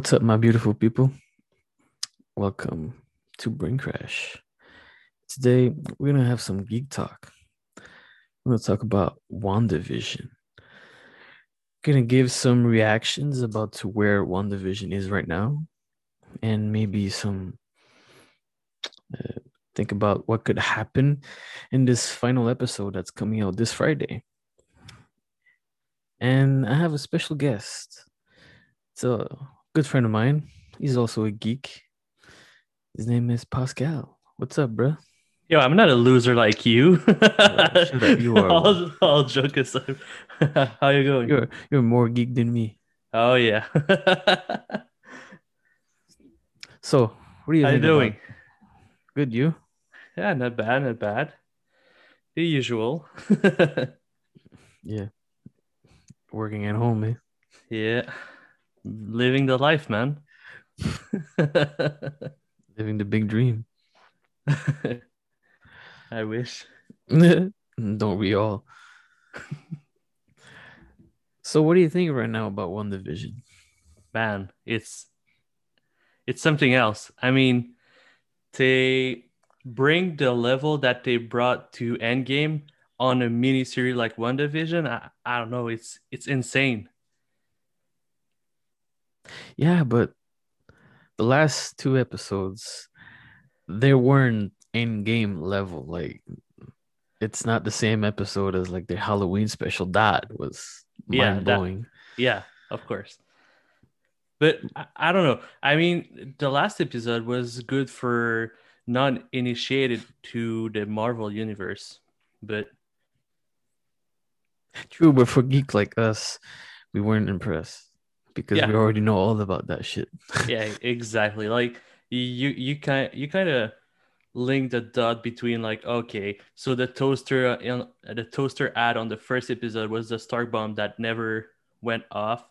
What's up, my beautiful people? Welcome to Brain Crash. Today, we're going to have some geek talk. We're going to talk about WandaVision. Going to give some reactions about to where WandaVision is right now, and maybe some uh, think about what could happen in this final episode that's coming out this Friday. And I have a special guest. A good friend of mine. He's also a geek. His name is Paskal. What's up, bro? Yo, I'm not a loser like you. you are. all, all joke aside. How you going? You're you're more geek than me. Oh yeah. So, what are you How you doing? about? Good, you? Yeah, not bad, not bad. The usual. Yeah. Working at home, eh? yeah. Living the life, man. Living the big dream. I wish. Don't we all? so, what do you think right now about WandaVision? Man, it's it's something else. I mean, they bring the level that they brought to Endgame on a mini series like WandaVision. I, I don't know. It's it's insane. Yeah, but the last two episodes, they weren't Endgame level. Like, it's not the same episode as like the Halloween special. That was Yeah, mind blowing. Yeah, of course. But I, I don't know. I mean, the last episode was good for non initiated to the Marvel universe. But True, but for geek like us, we weren't impressed because Yeah. we already know all about that shit. yeah, exactly. Like you you kind you kind of link the dot between like okay, so the toaster uh, in the toaster ad on the first episode was the Stark bomb that never went off.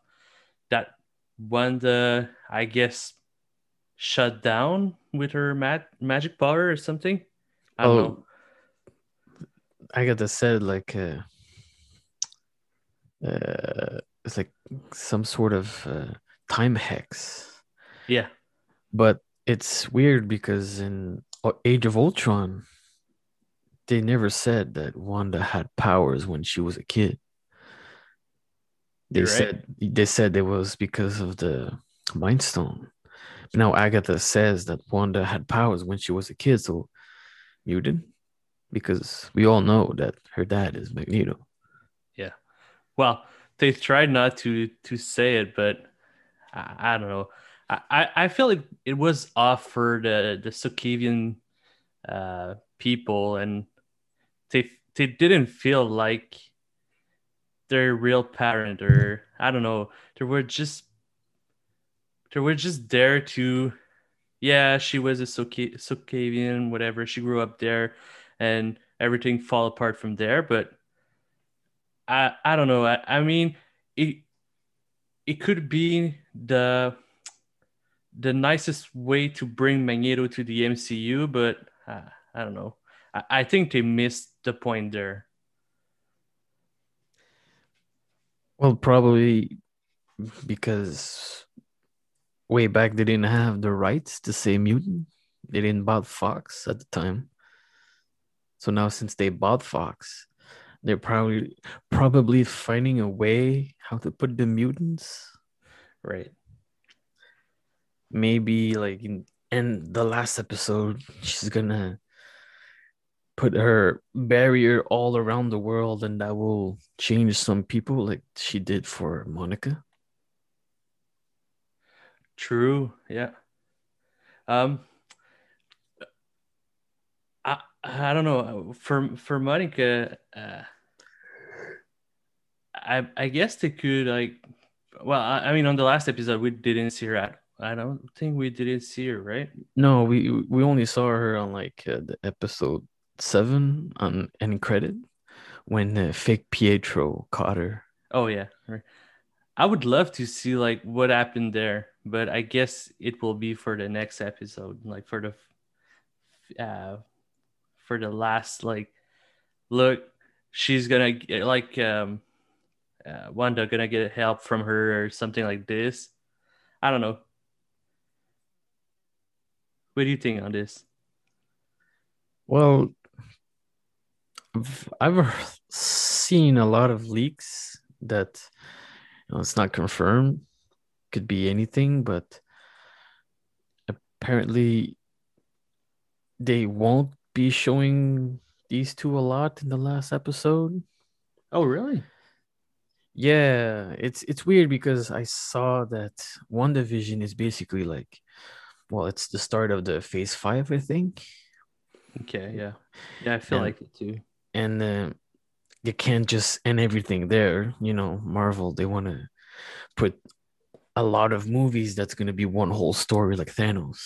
That Wanda, I guess, shut down with her mat- magic power or something. I don't Oh, know. I got to said like uh, uh it's like some sort of uh, time hex. Yeah, But it's weird because in Age of Ultron, they never said that Wanda had powers when she was a kid. They right. said they said it was because of the Mind Stone. But now Agatha says that Wanda had powers when she was a kid, so muted because we all know that her dad is Magneto. Yeah. Well, they tried not to to say it, but I, I don't know. I, I feel like it was off for the the Sokovian uh, people, and they they didn't feel like their real parent, or I don't know. They were just they were just there to, yeah, she was a Soka- Sokovian, whatever. She grew up there, and everything fall apart from there, but. I I don't know. I, I mean, it it could be the the nicest way to bring Magneto to the MCU, but uh, I don't know. I, I think they missed the point there. Well, probably because way back they didn't have the rights to say mutant. They didn't bought Fox at the time. So now since they bought Fox, they're probably probably finding a way how to put the mutants. Right. Maybe like in, in the last episode, she's gonna put her barrier all around the world and that will change some people like she did for Monica. True. Yeah. Um. I don't know. For for Monica, uh, I I guess they could like. Well, I, I mean, on the last episode, we didn't see her at. I don't think we didn't see her, right? No, we we only saw her on like uh, the episode seven on end credit when uh, fake Pietro caught her. Oh yeah. I would love to see like what happened there, but I guess it will be for the next episode, like for the uh for the last like look, she's gonna get, like um uh, Wanda gonna get help from her or something like this. I don't know. what do you think on this? Well, I've, seen a lot of leaks that you know, it's not confirmed. Could be anything, but apparently they won't be showing these two a lot in the last episode. Oh, really? Yeah, it's it's weird because I saw that WandaVision is basically like, well, it's the start of the Phase Five, I think. Okay, yeah, yeah, I feel And- like it too. and uh, you can't just end everything there. You know, Marvel they want to put a lot of movies that's going to be one whole story like Thanos.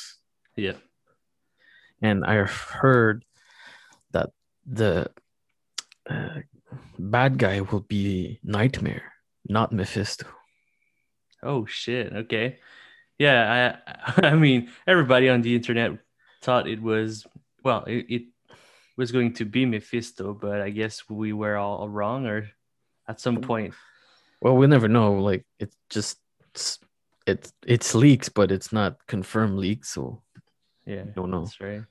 Yeah. And I heard that the uh, bad guy will be Nightmare, not Mephisto. Oh shit. Okay. Yeah, I I mean everybody on the internet thought it was well, it, it was going to be Mephisto, but I guess we were all wrong or at some point. Well, we never know. Like it's just it's it's, it's leaks, but it's not confirmed leaks, so Yeah. don't know. That's right.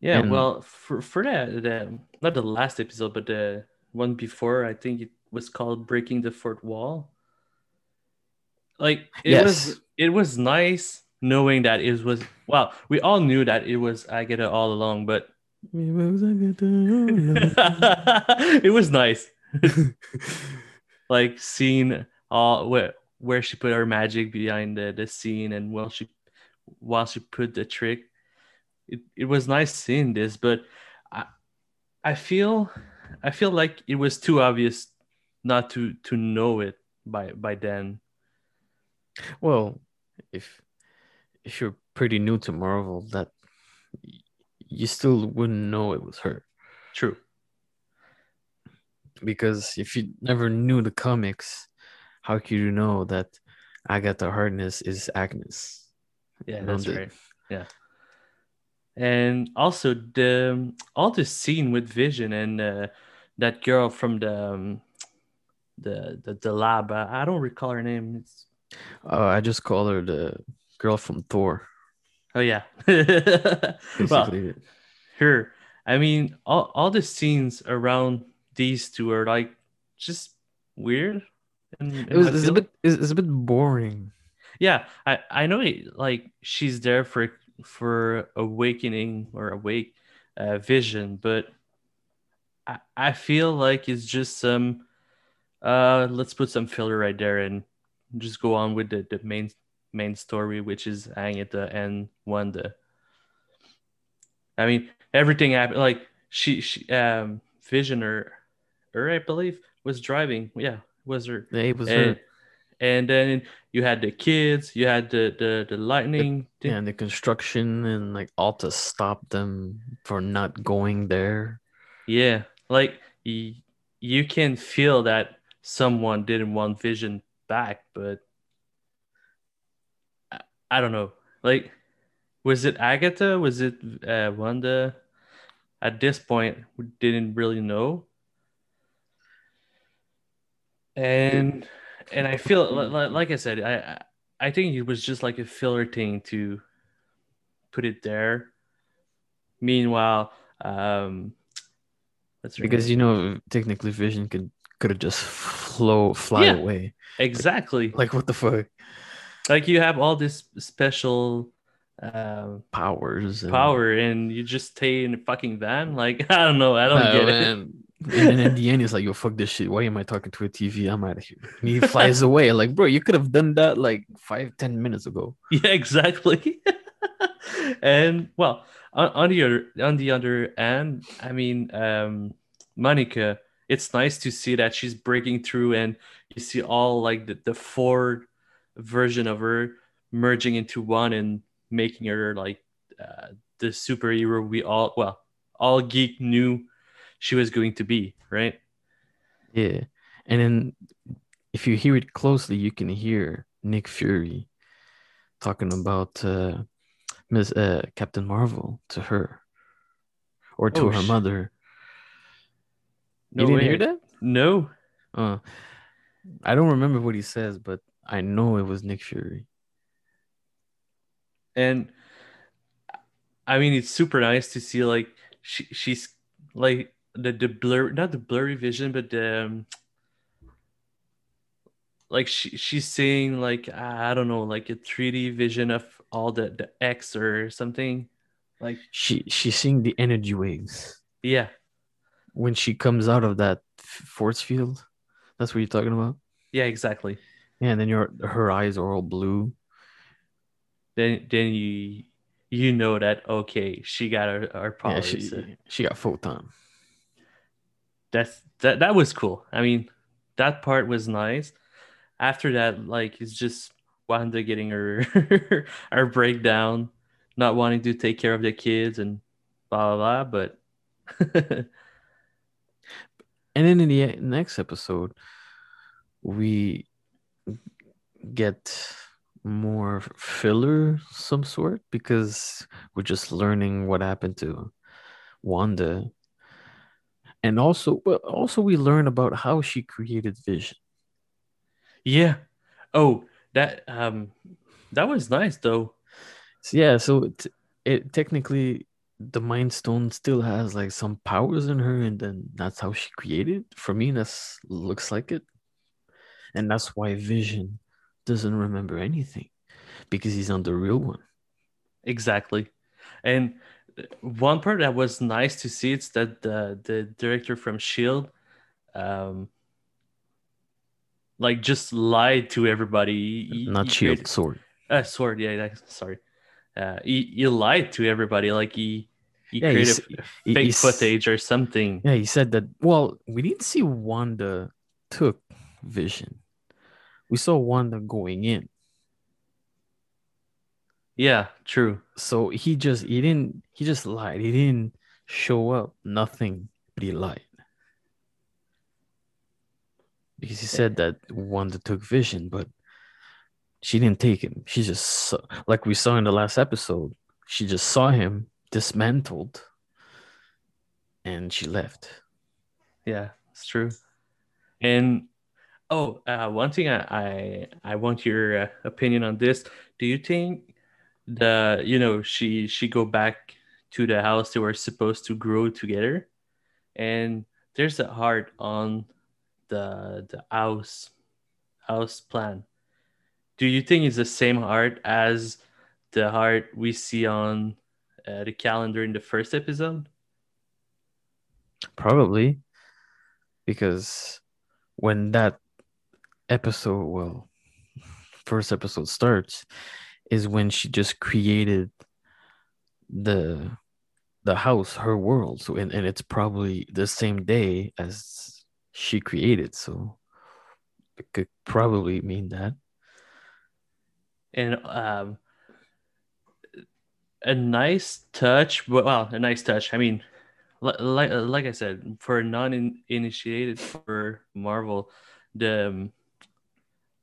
Yeah, And- well, for for that, the not the last episode, but the one before, I think it was called "Breaking the Fourth Wall." Like it Yes. was, it was nice knowing that it was. Well, we all knew that it was Agatha all along, but it was nice, like seeing all where where she put her magic behind the, the scene and while she while she put the trick it, it was nice seeing this but i i feel i feel like it was too obvious not to to know it by by then. Well, if if you're pretty new to Marvel, that you still wouldn't know it was her. True. Because if you never knew the comics, how could you know that Agatha Harkness is Agnes? yeah that's right. Yeah and also the all the scene with vision and uh, that girl from the um, the, the the lab I, I don't recall her name it's Uh, I just call her the girl from Thor. Oh yeah. well, her. I mean, all, all the scenes around these two are like just weird. in- in it was it's a bit it's, it's a bit boring. Yeah, I I know it, like she's there for for awakening or awake uh, vision, but I I feel like it's just some uh let's put some filler right there and just go on with the the main main story, which is Agatha and Wanda. I mean, everything happened. Like she, she, um, Vision or, or I believe was driving. Yeah, was her. It was And, her. and then you had the kids. You had the the the lightning. Yeah, and the construction and like all to stop them for not going there. Yeah, like y- you can feel that someone didn't want Vision back, but I, I don't know. Like, was it Agatha? Was it uh, Wanda? At this point, we didn't really know. And and I feel li- li- like I said, I I think it was just like a filler thing to put it there. Meanwhile, um, Because you know, technically Vision could could have just flow fly Yeah. away. exactly Like what the fuck? like you have all this special um, Powers and power and you just stay in a fucking van. Like I don't know, I don't No, get it. And, then the end, he's like, "Yo, fuck this shit. Why am I talking to a TV? I'm out of here." And he flies away. Like, bro, you could have done that like five, ten minutes ago. Yeah, exactly. and well, on, on the other on the other end, I mean, um, Monica, it's nice to see that she's breaking through, and you see all like the, the version of her merging into one and making her like uh, the superhero we all well all geek knew she was going to be, right? Yeah, and then if you hear it closely, you can hear Nick Fury talking about uh, Miss uh, Captain Marvel to her or to Oh, her sh- mother. No you didn't way. hear that? No. Uh, I don't remember what he says, but I know it was Nick Fury. And I mean, it's super nice to see like she she's like the the blur not the blurry vision, but the um, like she she's seeing like I don't know like a 3D vision of all the the X or something. Like She she's seeing the energy waves yeah, when she comes out of that force field. That's what you're talking about. yeah, exactly. Yeah, and then your her eyes are all blue. Then then you you know that okay, she got her, her Yeah, powers. she she got photon. That's that that was cool. I mean, that part was nice. After that, like it's just Wanda getting her her breakdown, not wanting to take care of the kids and blah blah blah. But And then in the next episode, we get more filler some sort because we're just learning what happened to Wanda. And also well, also we learn about how she created Vision. yeah, oh that um that was nice though. So yeah, so it, it technically the Mind Stone still has like some powers in her, and then that's how she created. For me, that's looks like it, and that's why Vision doesn't remember anything because he's on the real one. Exactly. And one part that was nice to see is that the the director from Shield um like just lied to everybody. He- Not he Shield, created- Sword. Uh, sword, yeah, sorry. Uh, he, he lied to everybody. Like he he Yeah, created he's- fake footage or something. Yeah, he said that. Well, we didn't see Wanda took Vision. We saw Wanda going in. Yeah, true. So he just he didn't he just lied. He didn't show up. Nothing, but he lied. Because he said that Wanda took Vision, but she didn't take him. She just saw, like we saw in the last episode. She just saw him dismantled, and she left. Yeah, it's true. And oh, uh, one thing I I, I want your uh, opinion on this. Do you think the you know she she go back to the house they were supposed to grow together, and there's a heart on the the house house plan. Do you think it's the same heart as the heart we see on uh, the calendar in the first episode? Probably because when that episode, well, first episode starts, is when she just created the the house, her world. So and, and it's probably the same day as she created. So it could probably mean that. and um, a nice touch. Well, a nice touch. I mean, like like I said, for non-initiated for Marvel, the um,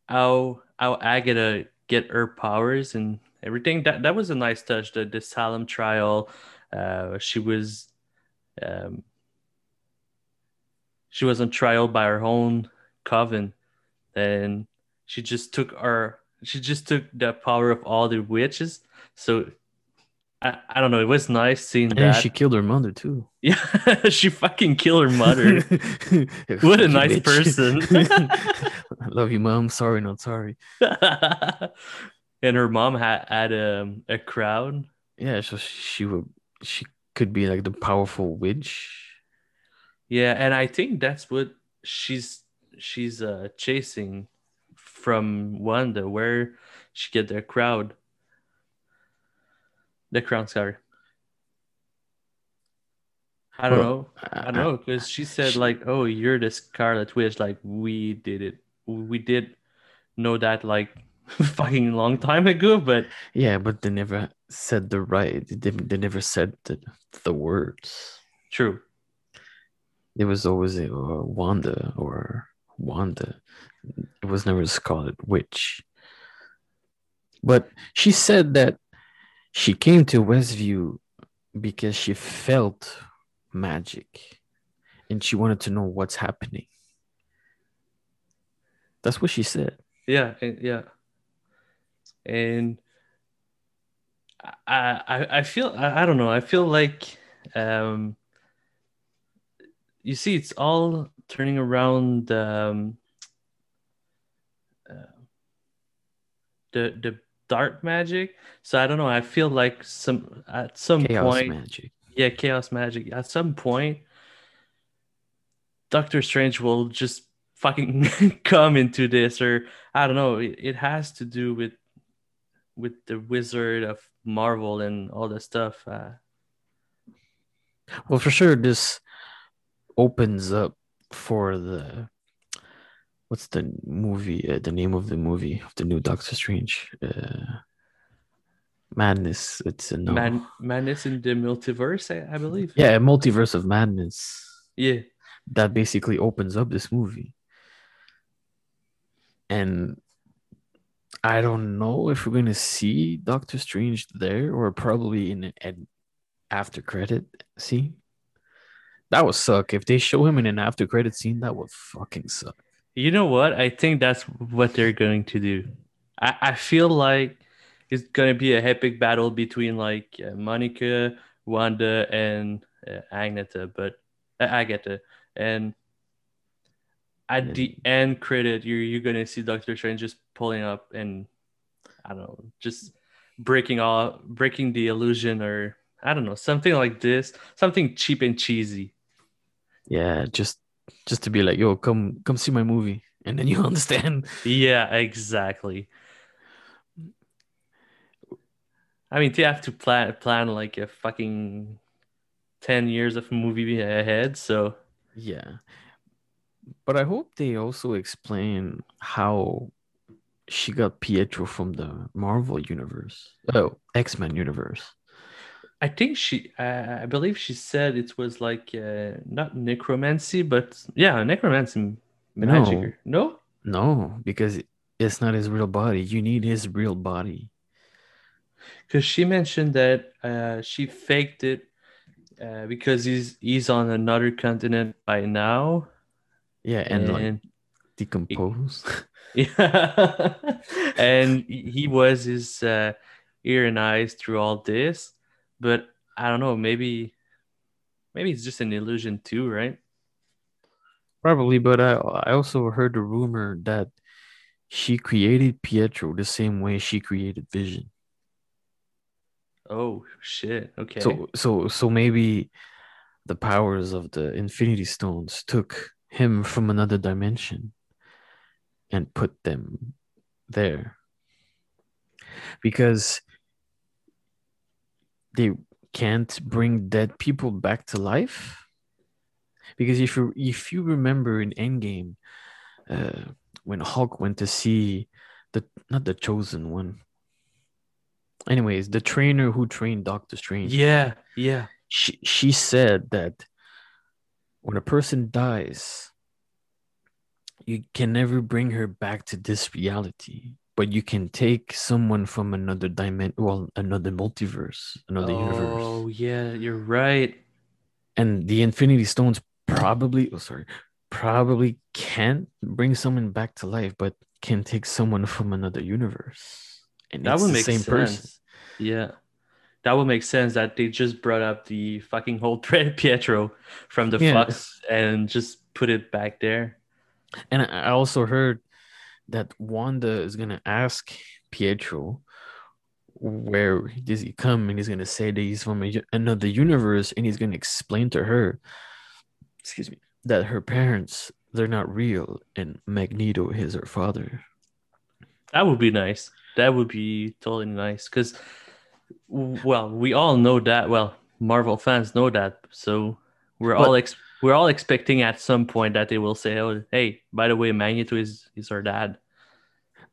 how how Agatha get her powers and everything that that was a nice touch. The the Salem trial, uh, she was, um, she was on trial by her own coven, and she just took her she just took the power of all the witches. So I, I don't know. It was nice seeing And that. she killed her mother too. Yeah, she fucking kill her mother. What a nice bitch. person. I love you, mom. Sorry, not sorry. and her mom had had um, a crowd. Yeah, so she would she could be like the powerful witch. Yeah, and I think that's what she's she's uh chasing from Wanda, where she get the crowd. The crown, sorry. I don't Well, know. I don't know because she said she- like, "Oh, you're the Scarlet Witch." Like we did it. We did know that like fucking long time ago, but Yeah, but they never said the right. They, they never said the, the words. true. It was always a, uh, Wanda or Wanda. It was never Scarlet Witch. But she said that she came to Westview because she felt magic and she wanted to know what's happening. That's what she said. Yeah, and, yeah. And I I, I feel I, I don't know. I feel like um you see it's all turning around um uh, the the dark magic. So I don't know. I feel like some at some Chaos point magic. Yeah, chaos magic. At some point Doctor Strange will just fucking come into this or I don't know. It, it has to do with with the wizard of Marvel and all that stuff. Uh, Well, for sure, this opens up for the what's the movie? Uh, the name of the movie of the new Doctor Strange? Uh, Madness. It's a no. Man, Madness in the Multiverse, I, I believe. yeah, Multiverse of Madness. Yeah. That basically opens up this movie, and I don't know if we're gonna see Doctor Strange there or probably in an after credit scene. That would suck if they show him in an after credit scene. That would fucking suck. You know what? I think that's what they're going to do. I, I feel like it's going to be a epic battle between like uh, Monica, Wanda, and uh, Agneta, but uh, Agatha. And at the end credit, you're you're gonna see Doctor Strange just pulling up and I don't know, just breaking all breaking the illusion or I don't know, something like this, something cheap and cheesy. Yeah, just just to be like, yo, come come see my movie, and then you understand. Yeah, exactly. I mean, they have to plan plan like a fucking ten years of movie ahead. So Yeah, but I hope they also explain how she got Pietro from the Marvel universe, oh X Men universe. I think she, uh, I believe she said it was like uh, not necromancy, but yeah, necromancy magic. No, No, because it's not his real body. You need his real body. Because she mentioned that uh, she faked it uh, because he's he's on another continent by now, Yeah, and, like and decompose. yeah, and he was his uh, ear and eyes through all this, but I don't know, maybe maybe it's just an illusion too, right? Probably, but I I also heard the rumor that she created Pietro the same way she created Vision. Oh shit! Okay. So so so maybe the powers of the Infinity Stones took him from another dimension and put them there. Because they can't bring dead people back to life. Because if you if you remember in Endgame, uh, when Hulk went to see the not the chosen one. Anyways, the trainer who trained Doctor Strange yeah, yeah. she she said that when a person dies you can never bring her back to this reality but you can take someone from another dimension well another multiverse another universe Oh yeah, you're right. and the infinity stones probably oh sorry probably can't bring someone back to life but can take someone from another universe and That would the make same sense. person Yeah. That would make sense that they just brought up the fucking whole thread Pietro from the Yeah. Fox and just put it back there. And I also heard that Wanda is gonna ask Pietro where does he come, and he's gonna say that he's from a, another universe, and he's gonna explain to her, excuse me, that her parents they're not real, and Magneto is her father. That would be nice. That would be totally nice because, well, we all know that. Well, Marvel fans know that, so we're But- all ex- we're all expecting at some point that they will say, "Oh, hey, by the way, Magneto is is our dad."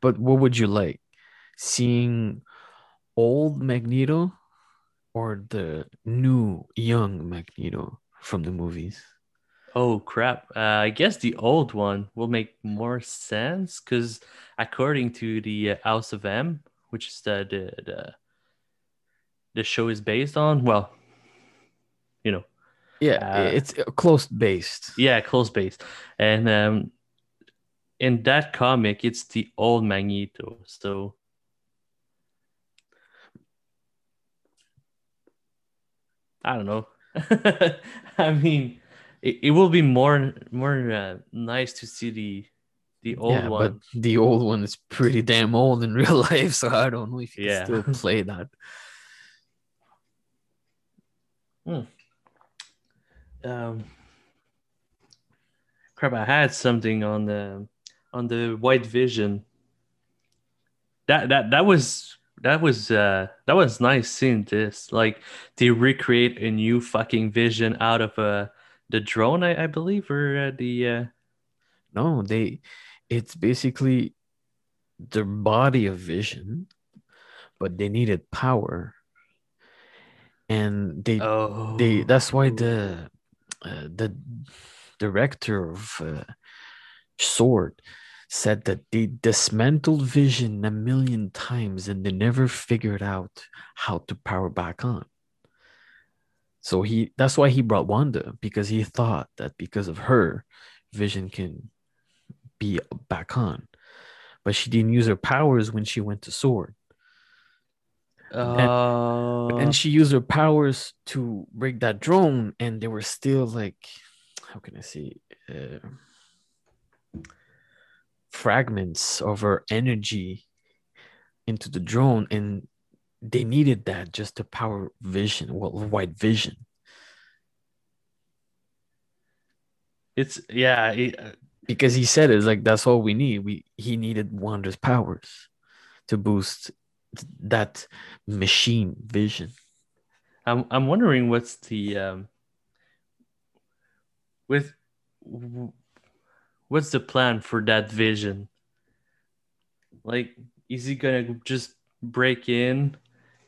But what would you like, seeing old Magneto, or the new young Magneto from the movies? Oh crap! Uh, I guess the old one will make more sense because according to the uh, House of M, which is the the the, the show is based on, well, you know, Yeah, Uh, it's close based. yeah, close based, and um, in that comic, it's the old Magneto. So I don't know. I mean, it, it will be more more uh, nice to see the the old yeah, one. but the old one is pretty damn old in real life, so I don't know if you Yeah. can still play that. Hmm. um crap i had something on the on the white vision that that that was that was uh that was nice seeing this like they recreate a new fucking vision out of uh the drone i, I believe or uh, the uh No, they it's basically their body of vision, but they needed power. And they oh they that's why the uh, the director of uh, sword said that they dismantled vision a million times and they never figured out how to power back on so he that's why he brought wanda because he thought that because of her vision can be back on. But she didn't use her powers when she went to sword. Oh and she used her powers to break that drone and they were still like how can i say uh, fragments of her energy into the drone. And they needed that just to power vision well white vision. It's yeah it, uh, because he said it's like that's all we need. We he needed wanda's powers to boost that machine vision. I'm I'm wondering what's the um with what's the plan for that vision? Like is he gonna just break in,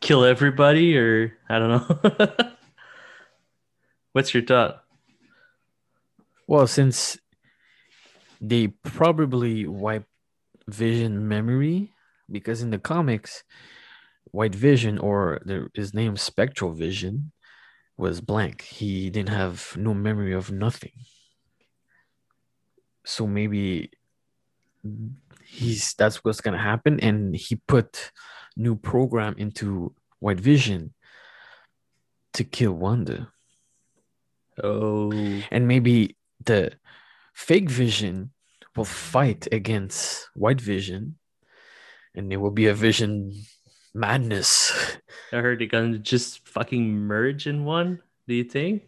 kill everybody or I don't know. what's your thought? Well, since they probably wipe Vision memory, because in the comics, White Vision or the, his name Spectral Vision was blank. He didn't have no memory of nothing. So maybe he's that's what's gonna happen, and he put new program into White Vision to kill Wanda Oh and maybe the fake vision will fight against white vision and there will be a vision madness I heard they're gonna just fucking merge in one. Do you think?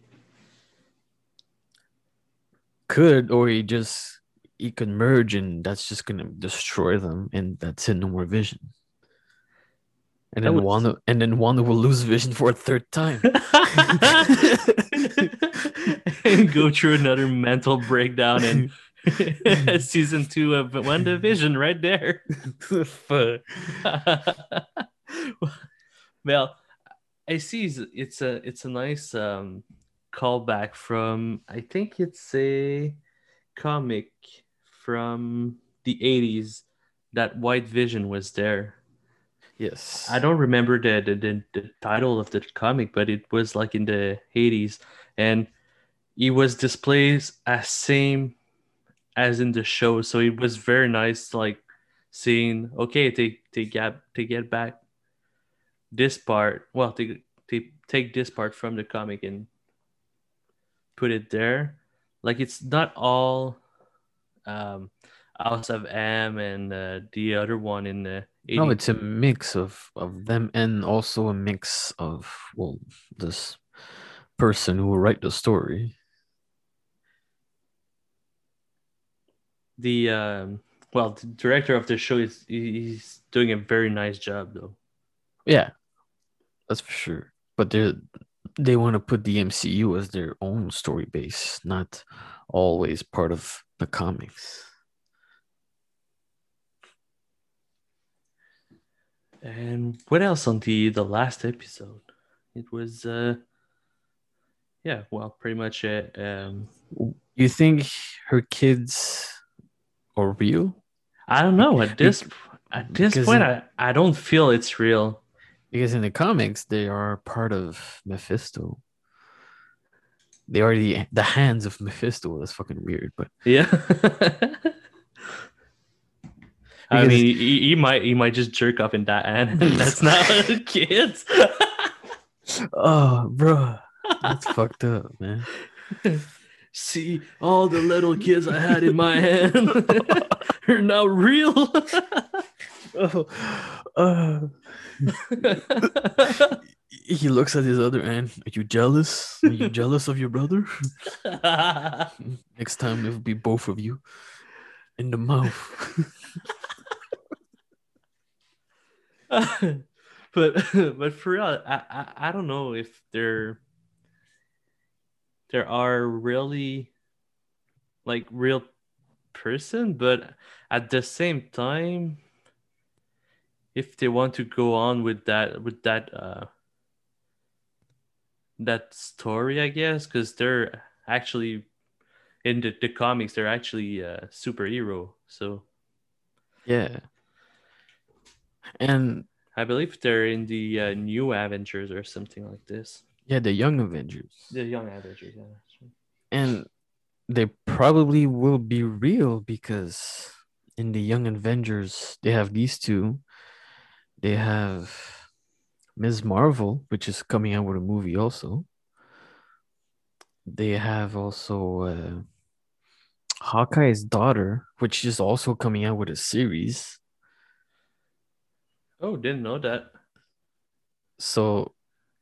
could or he just he could merge and that's just gonna destroy them and that's it no more vision and then would- Wanda and then Wanda will lose vision for a third time. and go through another mental breakdown and season two of WandaVision right there. Well, I see it's- it's a it's a nice um callback from I think it's a comic from the 80s that White Vision was there. Yes. I don't remember the, the, the, the title of the comic, but it was like in the 80s and it was displayed as same as in the show. So it was very nice like seeing okay, they they get they get back this part. Well, they they take this part from the comic and put it there. Like it's not all um House of M and uh, the other one in the 80s. No, it's a mix of of them and also a mix of well, this person who will write the story. the um well the director of the show is he's doing a very nice job though Yeah, that's for sure. But they they want to put the MCU as their own story base, not always part of the comics. And what else on the the last episode it was uh yeah well pretty much it um You think her kids are real? i don't know at this at this point in- I, I don't feel it's real Because in the comics, they are part of Mephisto. They are the the hands of Mephisto. That's fucking weird, but yeah I mean, he, he might he might just jerk off in that, and that's not kids. oh, bro, That's fucked up, man. See, all the little kids I had in my hand are now real. Oh, uh, he looks at his other hand. Are you jealous? Are you jealous of your brother? Next time it'll be both of you in the mouth. but but for real, I, I I don't know if there there are really like real person, but at the same time, if they want to go on with that with that uh that story, I guess, because they're actually in the, the comics, they're actually a superhero. So yeah. And I believe they're in the uh, new Avengers or something like this. yeah, the Young Avengers. The Young Avengers, yeah. And they probably will be real because in the Young Avengers, they have these two. They have Ms. Marvel, which is coming out with a movie also. They have also uh, Hawkeye's daughter, which is also coming out with a series. Oh, didn't know that. So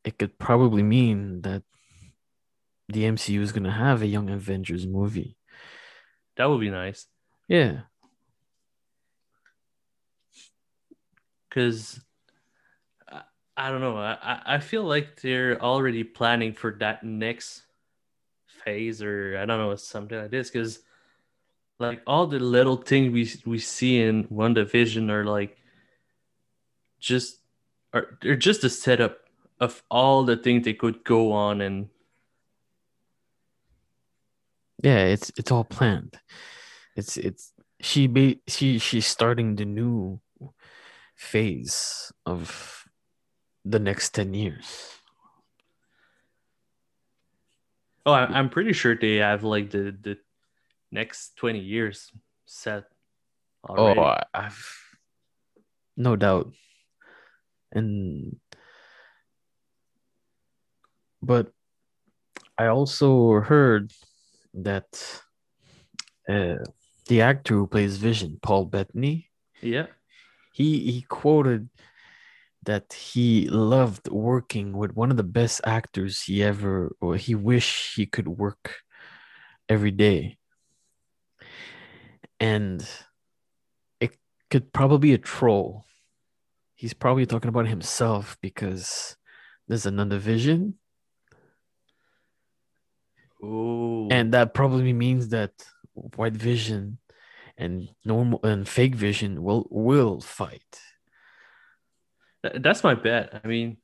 it could probably mean that the MCU is going to have a Young Avengers movie. That would be nice. Yeah. because I, I don't know. I, I- feel like they're already planning for that next phase, or I don't know, something like this. Because like all the little things we we see in WandaVision are like just are they're just a setup of all the things they could go on and Yeah, it's it's all planned. It's it's she be she she's starting the new phase of the next 10 years. oh, I'm pretty sure they have like the the next twenty years set oh, already. Oh, I've no doubt. And but I also heard that uh, the actor who plays Vision, Paul Bettany, yeah. he he quoted that he loved working with one of the best actors he ever or he wished he could work every day and it could probably be a troll he's probably talking about himself because there's another vision. Oh, and that probably means that white vision and normal and fake vision will will fight. That's my bet. I mean,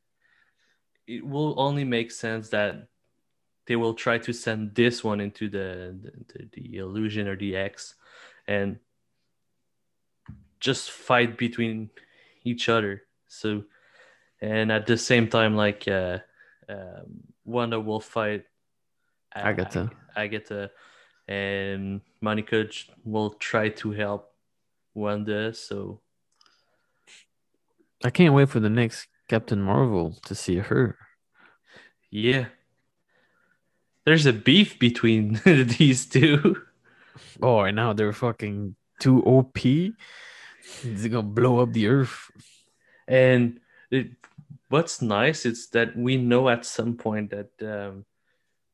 it will only make sense that they will try to send this one into the the, the illusion or the X, and just fight between each other. So, and at the same time, like uh, um, Wanda will fight Ag- Agatha. Agatha, and Monica will try to help Wanda. So. I can't wait for the next Captain Marvel to see her. Yeah. There's a beef between these two. Oh, and now they're fucking too OP. They're gonna blow up the earth. And it, what's nice is that we know at some point that um,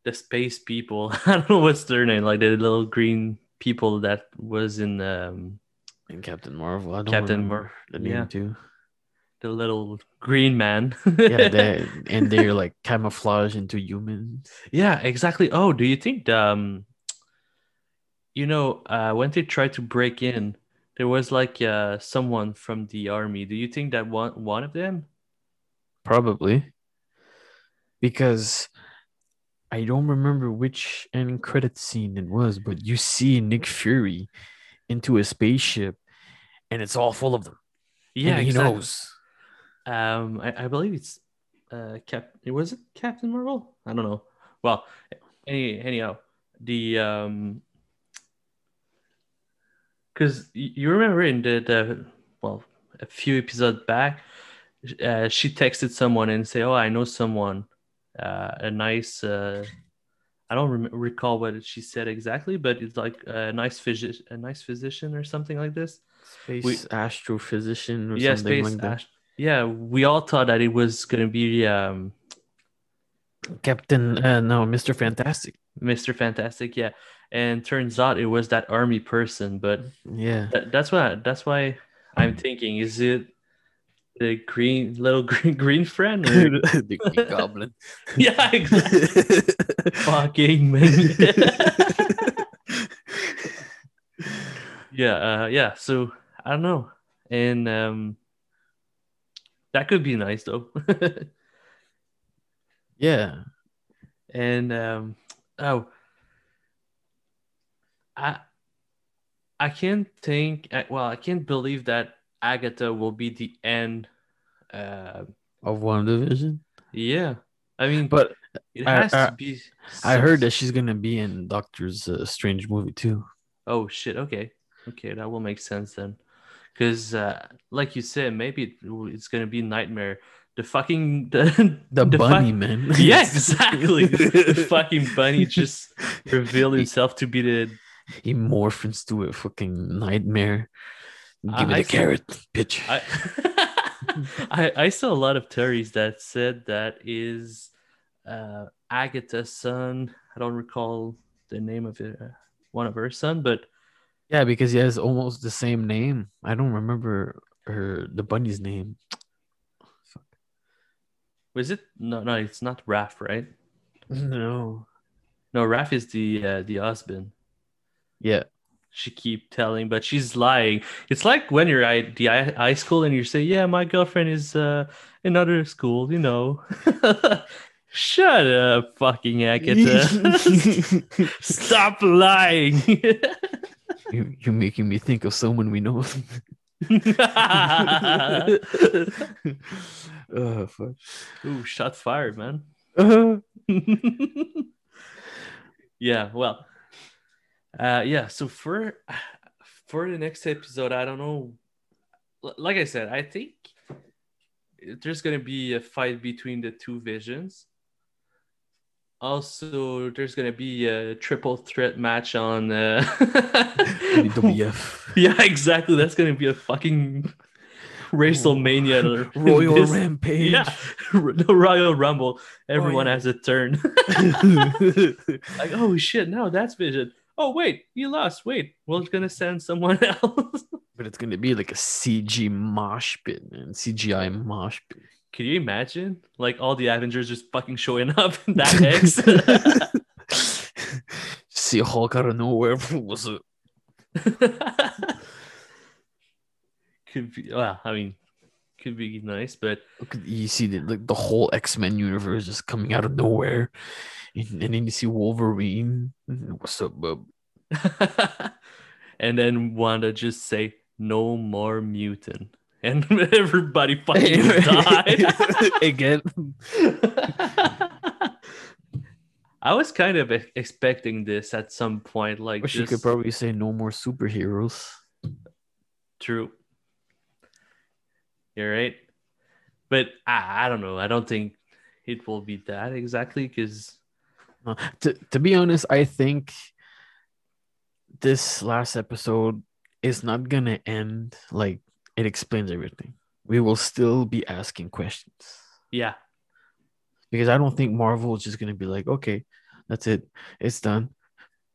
the space people, I don't know what's their name, like the little green people that was in um, And Captain Marvel. I don't Captain Marvel, the name yeah. too. the little green man. Yeah, they and they're like camouflage into humans. Yeah, exactly. Oh, do you think the, um you know, uh when they try to break in, there was like uh someone from the army. Do you think that one one of them? Probably. Because I don't remember which end credit scene it was, but you see Nick Fury into a spaceship and it's all full of them. Yeah, and he exactly. knows. Um I, I believe it's uh Cap it was it Captain Marvel? I don't know. Well, any anyhow, the um because you remember in the, the well a few episodes back uh, she texted someone and say oh i know someone uh, a nice. Uh, I don't rem- recall what she said exactly, but it's like a nice physician, a nice physician or something like this. Space We- astrophysician or yeah, something space. like that. ast- yeah, we all thought that it was gonna be um, Captain, uh, no, Mr. Fantastic. Mr. Fantastic. Yeah, and turns out it was that army person. But Yeah. that, that's why that's why I'm thinking: is it the green little green green friend? Or... the Green Goblin. yeah, exactly. Fucking man. yeah, uh, yeah. So I don't know, and um, that could be nice though. yeah. and um, oh, I I can't think. Well, I can't believe that Agatha will be the end. Uh, Of division. yeah, I mean, But it has I- to be. I heard that she's gonna be in Doctor's uh, Strange movie too. Oh shit. Okay. Okay, that will make sense then. Because, uh, like you said, maybe it, it's gonna be Nightmare. The fucking the, The, the bunny fuck- man. Yeah, exactly. the fucking bunny just revealed himself to be the. He morphs into a fucking nightmare. Give me I the carrot, bitch. I, I I saw a lot of theories that said that is uh, Agatha's son. I don't recall the name of it. Uh, one of her son, but yeah, because he has almost the same name. I don't remember her the bunny's name. Fuck. was it? No, no, it's not Ralph, right? No. No, Ralph is the uh, the husband. Yeah. She keep telling, but she's lying. It's like when you're at the high school and you say, "Yeah, my girlfriend is uh, in other school," you know. Shut up, fucking Agatha. Stop lying. you, you're making me think of someone we know. oh, fuck. Ooh, shot fired, man. Uh, yeah, well, uh, yeah. So for for the next episode, I don't know. Like I said, I think there's gonna be a fight between the two visions. Also, there's gonna be a triple threat match on. Uh... WWF. yeah, exactly. That's gonna be a fucking WrestleMania. Royal This- Rampage. Yeah, the Royal Rumble. Everyone yeah. has a turn. like, oh shit, no, that's Vision. Oh wait, you lost. Wait, we're gonna send someone else. but it's gonna be like a CG mosh pit, man. CGI mosh pit. Can you imagine? Like all the Avengers just fucking showing up in that X. See Hulk out of nowhere. Was it? could be well, I mean, could be nice, but you see the like the whole X Men universe just coming out of nowhere, and, and then you see Wolverine. What's up, bub? and then Wanda just say no more mutant. And everybody fucking died. again. I was kind of expecting this at some point, like you just could probably say no more superheroes. true. You're right, but I, I don't know. I don't think it will be that exactly because Uh, to to be honest, I think this last episode is not gonna end like it explains everything. We will still be asking questions yeah, because I don't think Marvel is just gonna be like, okay, that's it, it's done,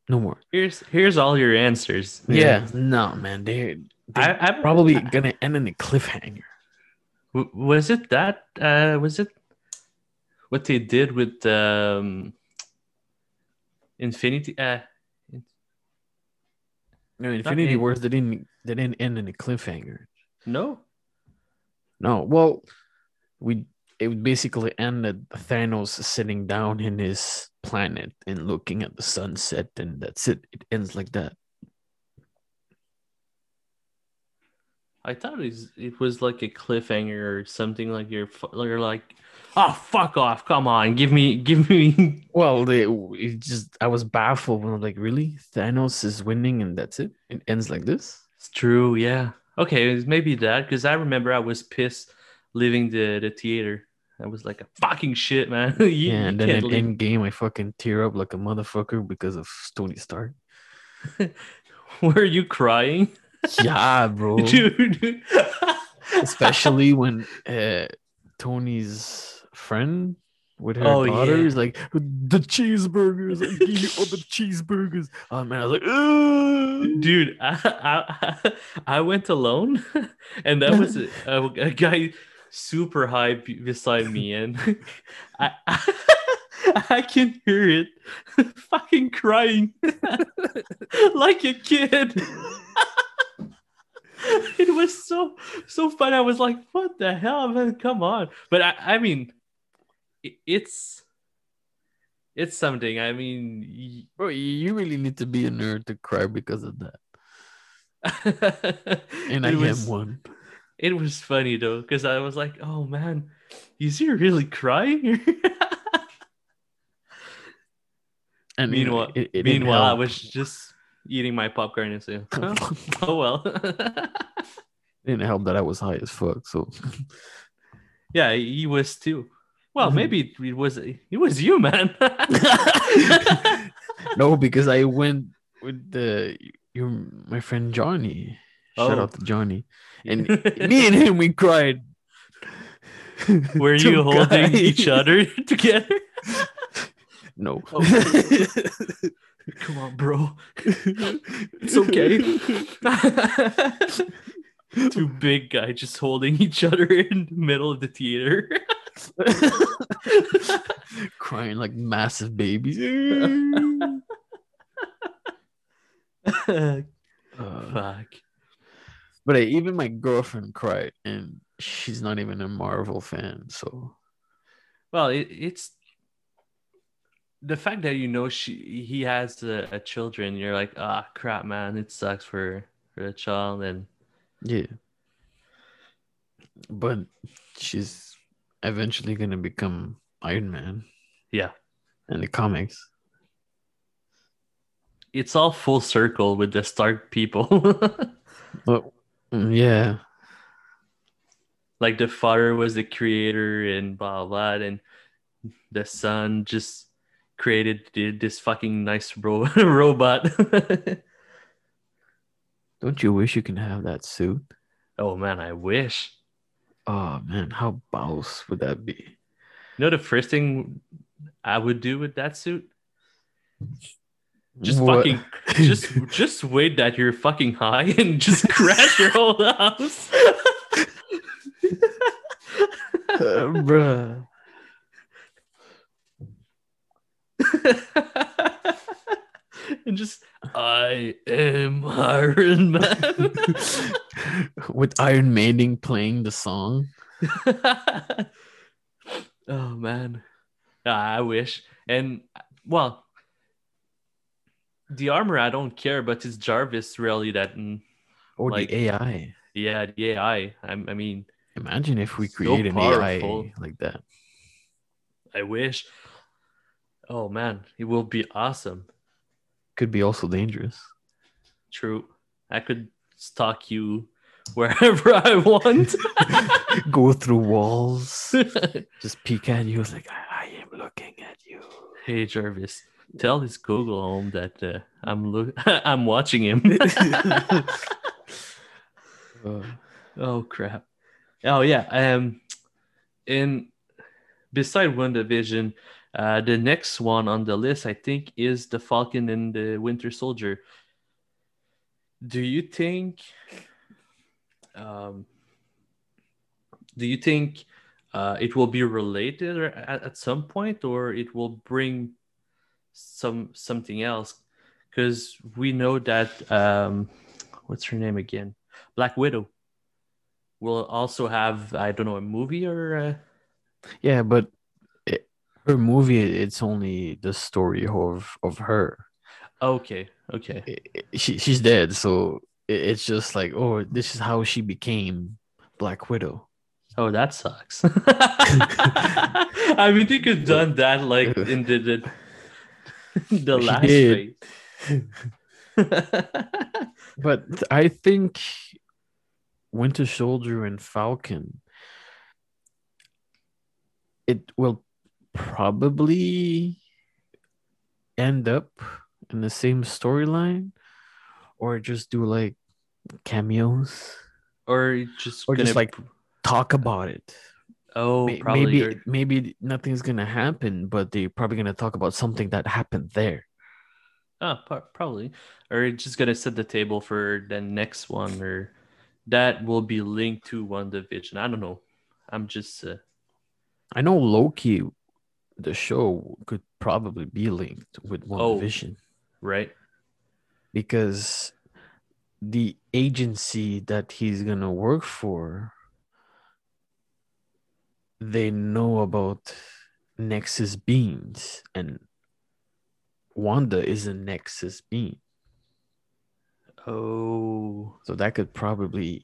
no more. here's here's all your answers. Yeah, no, man, they I, they're I probably gonna end in a cliffhanger. W- was it that uh was it what they did with um infinity uh No, Infinity in- Wars they didn't they didn't end in a cliffhanger. no No, well, we it would basically ended Thanos sitting down in his planet and looking at the sunset, and that's it. It ends like that. I thought it was, it was like a cliffhanger or something like you're you're like oh fuck off come on give me give me Well, they it just I was baffled when I'm like, really, Thanos is winning, and that's it. It ends like this. it's true yeah okay maybe that because i remember i was pissed leaving the the theater I was like, a "Fucking shit, man!" you, yeah, and then in leave- end game, I fucking tear up like a motherfucker because of Tony Stark. Were you crying, yeah, bro. dude? Especially when uh, Tony's friend with her Oh, daughter yeah. is like the cheeseburgers. I you all the cheeseburgers. Oh man, I was like, Ugh. dude I, I i went alone and that was a, a, a guy super high beside me and i i, can hear it fucking crying like a kid it was so so fun i was like what the hell man come on but i i mean it, it's it's something i mean y- bro, you really need to be a nerd to cry because of that. And I it am one. It was funny though, because I was like, "Oh man, is he really crying?" And meanwhile, it, it meanwhile, I was just eating my popcorn and saying, "Oh, well." Didn't help that I was high as fuck. So yeah, he was too. Well, Mhm. maybe it was it was you, man. no, because I went with the your my friend Johnny. Shout Oh. out to Johnny. And me and him we cried. were you holding guy. each other together? No. Oh. Come on, bro. It's okay. Two big guys just holding each other in the middle of the theater. Crying like massive babies. Uh, Fuck. but hey, even my girlfriend cried, and she's not even a Marvel fan. So Well, it, it's the fact that you know she he has a, a children. You're like, ah, crap, man. It sucks for for the child, and yeah. But she's eventually gonna become Iron Man yeah, in the comics. it's all full circle with the Stark people. Well, mm, yeah. like the father was the creator and blah, blah and the son just created this fucking nice ro- robot. Don't you wish you can have that suit? oh man, I wish. Oh man, how boss would that be? You know the first thing I would do with that suit? Just What? fucking just just wait that you're fucking high and just crash your whole house. Uh, bruh. and just I am Iron Man. With Iron Maiden playing the song. oh man. Ah, I wish. And well, the armor I don't care, but it's Jarvis really that mm, Or Like- the AI. yeah, the AI. I, I mean, Imagine if we So create an powerful. AI like that. I wish. Oh man, it will be awesome. Could be also dangerous. True. I could stalk you wherever I want. Go through walls. Just peek at you. It's like I, I am looking at you. hey Jarvis, tell this Google Home that uh, I'm look I'm watching him. Uh, oh crap. Oh yeah. Um and beside WandaVision, uh the next one on the list I think is the Falcon and the Winter Soldier. Do you think um do you think uh, it will be related or at, at some point or it will bring some something else because we know that um what's her name again black widow will also have i don't know a movie or uh, yeah, but her movie, it's only the story of of her. okay okay she she's dead, so it's just like, oh, this is how she became Black Widow. oh that sucks i mean they could done that like in the the, the last phase But I think Winter Soldier and Falcon, it will probably end up in the same storyline or just do like cameos Or just Or just, like, talk about it oh maybe or- maybe nothing's gonna happen but they're probably gonna talk about something that happened there Oh, probably. Or just gonna set the table for the next one, or that will be linked to WandaVision. I don't know. I'm just uh, i know loki the show could probably be linked with one Oh. division right. because the agency that he's gonna work for they know about nexus beings and wanda is a nexus being Oh, so that could probably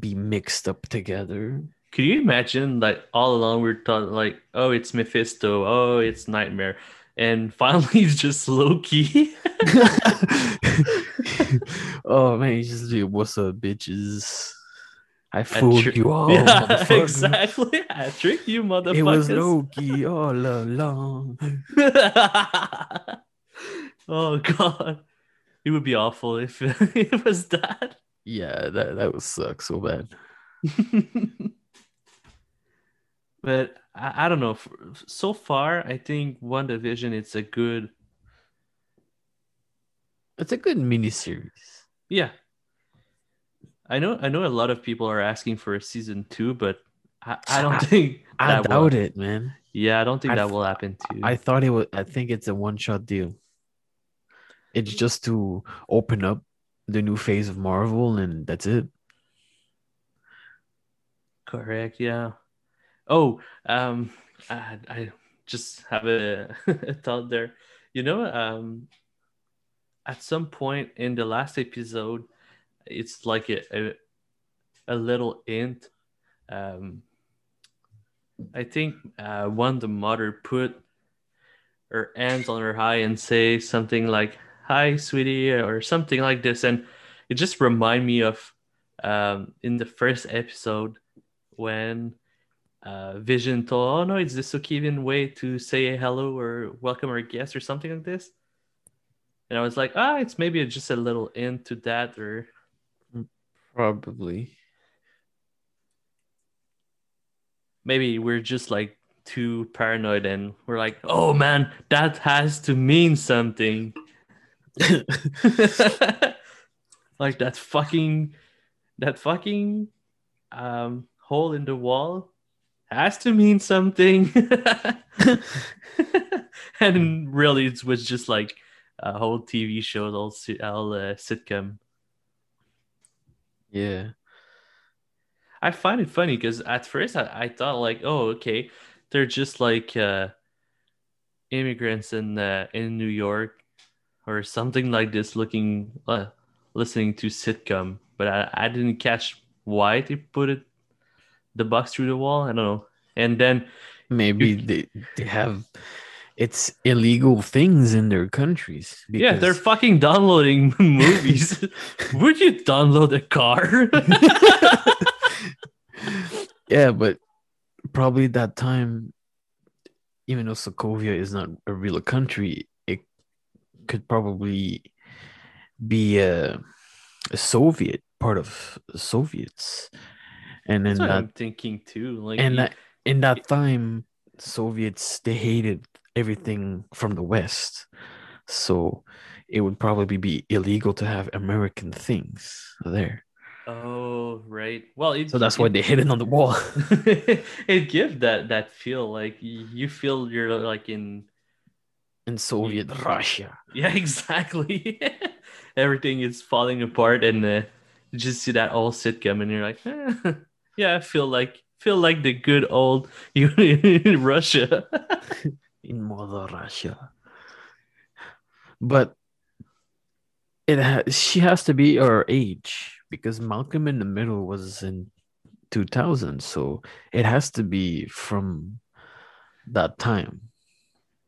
be mixed up together could you imagine? Like all along, we're thought like, oh, it's Mephisto. Oh, it's Nightmare, and finally, it's just Loki. oh man he's just like, what's up bitches i fooled tri- you all yeah, exactly. I tricked you, motherfuckers. it was loki all along oh god, it would be awful if it was that. Yeah, that that would suck so bad. But I, I don't know. So far, I think WandaVision it's a good. It's a good miniseries. Yeah. I know. I know a lot of people are asking for a season two, but I, I don't I- think I that doubt will, it, man. Yeah, I don't think I that th- will happen too. I thought it was. I think it's a one-shot deal. It's just to open up the new phase of Marvel, and that's it. Correct. Yeah. Oh, um, I, I just have a, a thought there. You know, um, at some point in the last episode, it's like a a, a little hint. Um, I think uh, one the mother put her hands on her eye and say something like "Hi, sweetie" or something like this, and it just remind me of um, in the first episode when uh, Vision to "Oh no, it's the Sokovian way to say hello or welcome our guest or something like this." And I was like, "Ah, it's maybe just a little into that, or Probably. maybe we're just like too paranoid and we're like, oh man, that has to mean something." like that fucking that fucking um hole in the wall has to mean something. And really it was just like a whole tv show all, all uh, sitcom. Yeah. i find it funny because at first I, I thought like oh okay they're just like uh immigrants in uh, in new york or something like this looking uh, listening to sitcom. But I, I didn't catch why they put it the box through the wall? I don't know. And then Maybe You- they they have it's illegal things in their countries. yeah they're fucking downloading movies. Would you download a car? Yeah, but probably that time, even though Sokovia is not a real country, it could probably be a, a Soviet part of Soviets, and then that's that i'm thinking too like and you- that in that time, Soviets they hated everything from the West, so it would probably be illegal to have American things there. oh right well it, So that's why they hid it on the wall. it gives that that feel like you feel you're like in in Soviet Russia. yeah exactly everything is falling apart and uh, you just see that old sitcom and you're like eh, yeah i feel like feel like the good old russia in Mother Russia. But it has she has to be her age because Malcolm in the Middle was in 2000, so it has to be from that time.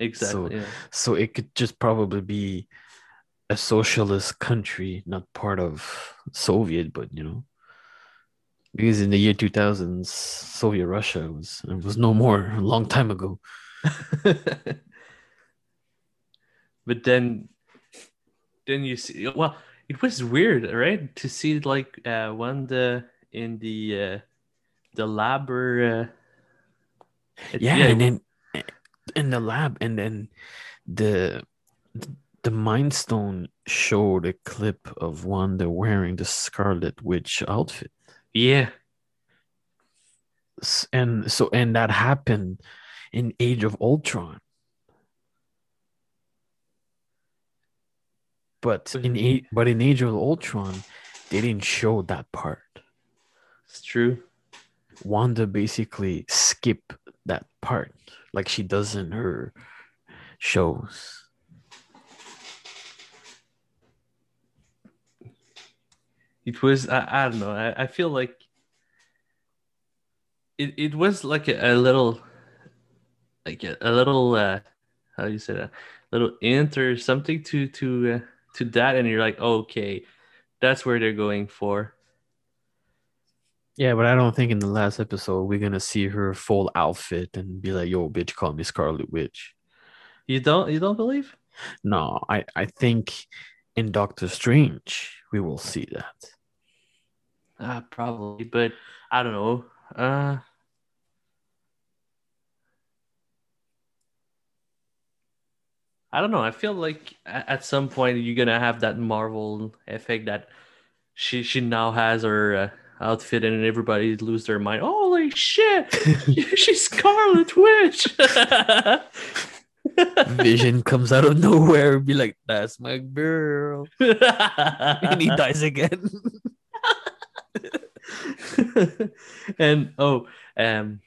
exactly yeah. So it could just probably be a socialist country, not part of Soviet, but you know, Because in the year 2000s, Soviet Russia was it was no more a long time ago. but then then you see well it was weird right to see like uh one the in the uh the lab or uh, it- Yeah, and then in the lab, and then the the Mind Stone showed a clip of Wanda wearing the Scarlet Witch outfit. Yeah and so and that happened in Age of Ultron. But in but in Age of Ultron, they didn't show that part. it's true Wanda basically skip that part like she does in her shows. It was I, I don't know I, I feel like it, it was like a, a little like a, a little uh how do you say that little int or something to to uh, to that and you're like okay that's where they're going for Yeah, but I don't think in the last episode we're gonna see her full outfit and be like, "Yo, bitch, call me Scarlet Witch." you don't you don't believe No, I I think in Doctor Strange we will see that. Uh probably but i don't know uh I don't know. I feel like at some point you're gonna have that Marvel effect that she she now has her uh, outfit and everybody lose their mind. Holy shit! She's Scarlet Witch. Vision comes out of nowhere, be like, "That's my girl," and he dies again. and oh, um,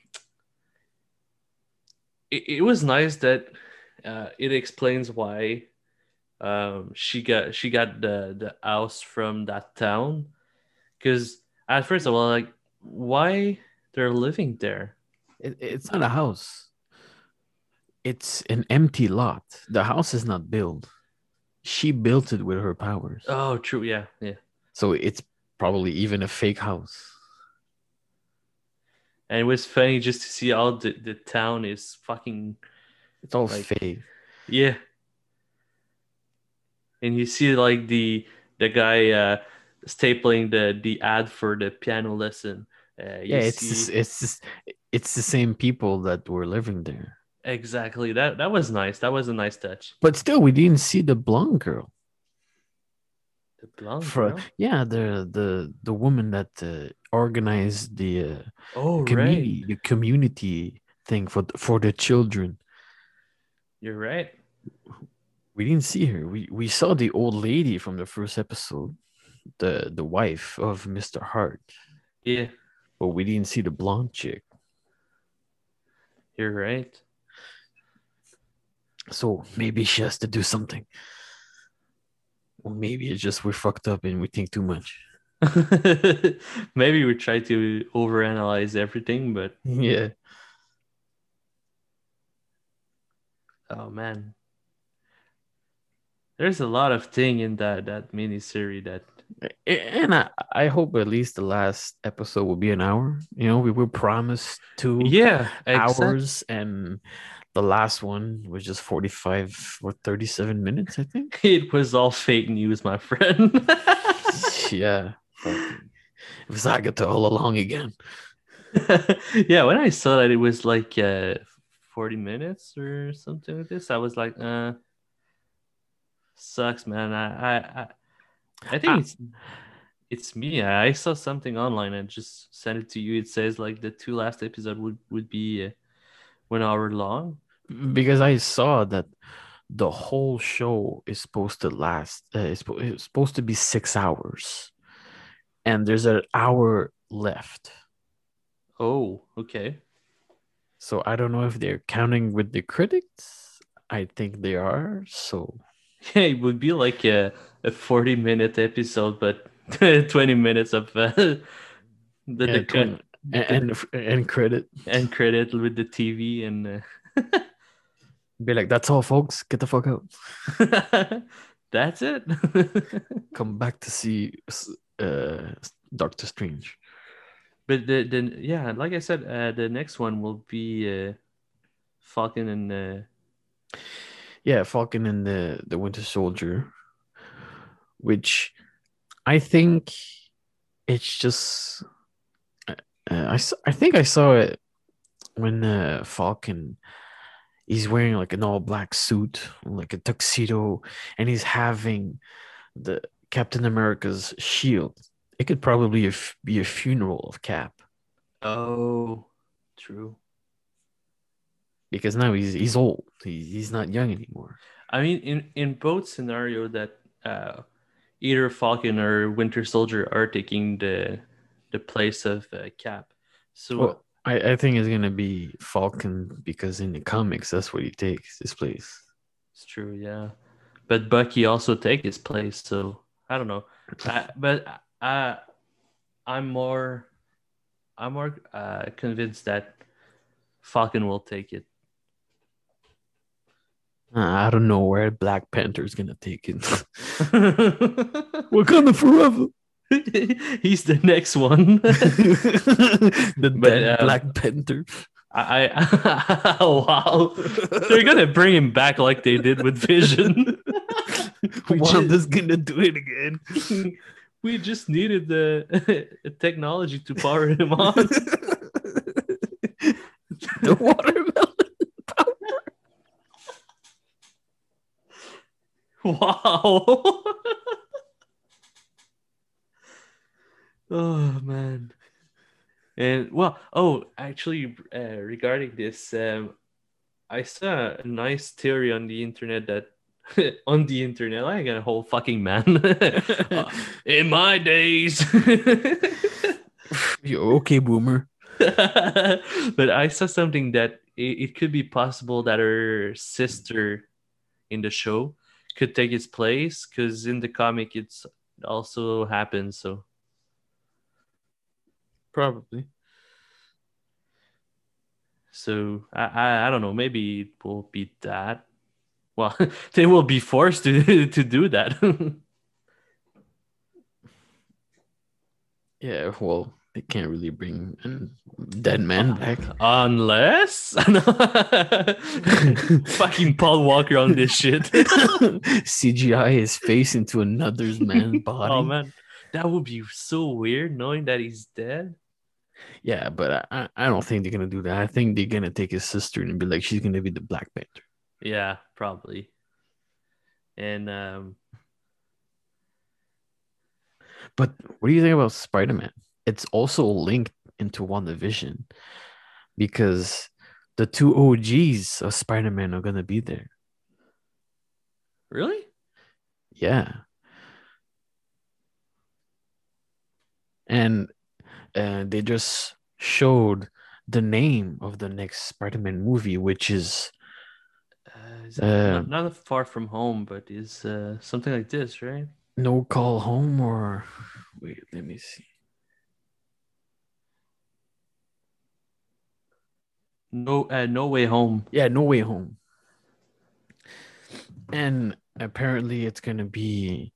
it, it was nice that uh, it explains why um she got she got the the house from that town because at first I was like why they're living there It, it's not a house. It's an empty lot. The house is not built. She built it with her powers. oh true yeah yeah So it's probably even a fake house. and it was funny just to see how the, the town is fucking It's all Like- fake. Yeah. And you see like the the guy uh stapling the the ad for the piano lesson. Uh, Yeah, it's see- just, it's just, it's the same people that were living there. exactly that that was nice. That was a nice touch. But still, we didn't see the blonde girl. The For girl? yeah, the the the woman that uh, organized the uh, Oh community right. the community thing for for the children. You're right. We didn't see her. We we saw the old lady from the first episode, the the wife of Mr. Hart, Yeah, but we didn't see the blonde chick. you're right. So maybe she has to do something. Or maybe it's just we're fucked up and we think too much. Maybe we try to overanalyze everything, but Yeah. oh man. There's a lot of thing in that that mini series that And I, I hope at least the last episode will be an hour. You know, we were promised two yeah exact- hours, and the last one was just 45 or 37 minutes, I think. It was all fake news, my friend. yeah. It was Agatha all along again. yeah, when I saw that it was like uh, 40 minutes or something like this, I was like, uh, sucks, man. I I I, I think Ah. it's it's me. I saw something online and just sent it to you. It says like the two last episode would would be uh, one hour long. Because I saw that the whole show is supposed to last, uh, it's, it's supposed to be six hours. And there's an hour left. Oh, okay. So I don't know if they're counting with the critics. I think they are. So Yeah, it would be like a, a 40 minute episode, but 20 minutes of uh, the, Yeah, the twen- and and, and credit. end credit with the TV and uh, Be like, that's all, folks. Get the fuck out. that's it. Come back to see uh, Doctor Strange. but the, the yeah, like I said, uh, the next one will be uh, Falcon and uh, Yeah, Falcon and the the Winter Soldier, which I think it's just uh, I think I saw it when uh, Falcon he's wearing like an all black suit, like a tuxedo, and he's having the Captain America's shield. It could probably f- be a funeral of Cap oh, true. because now he's he's old. He's not young anymore. I mean, in in both scenario that uh, either Falcon or Winter Soldier are taking the the place of uh, Cap. So Well, I, I think it's gonna be Falcon because in the comics that's what he takes his place. it's true, yeah. But Bucky also take his place, so I don't know. I, but I, I'm more, I'm more uh, convinced that Falcon will take it. Uh, I don't know where Black Panther's gonna take it. Wakanda forever. He's the next one. the But, um, Black Panther. I, I wow, they're gonna bring him back like they did with Vision. we, Wanda's gonna do it again. just, we just needed the technology to power him on. the watermelon. Wow. Oh man. And well, oh, actually, uh, regarding this, um, I saw a nice theory on the internet that on the internet, I got a whole fucking man. Uh, In my days. You're okay, boomer? but I saw something that it, it could be possible that her sister in the show could take its place because in the comic it's also happens. So Probably. so I, I I don't know. Maybe it will be that. Well, they will be forced to to do that. Yeah, well, they can't really bring a dead man uh, back. Unless fucking Paul Walker on this shit. CGI his face into another's man's oh, body. Oh man, that would be so weird knowing that he's dead. Yeah, but I, I- don't think they're gonna do that. I think they're gonna take his sister and be like, she's gonna be the Black Panther. Yeah, probably. And um, But what do you think about Spider Man? It's also linked into WandaVision because the two OGs of Spider Man are gonna be there. really? Yeah. And uh, they just showed the name of the next Spider-Man movie, which is Uh, is Uh, not, not far from home, but is uh, something like this, right? No Call Home or wait, let me see. No, uh, no way home. Yeah, No Way Home. And apparently it's gonna be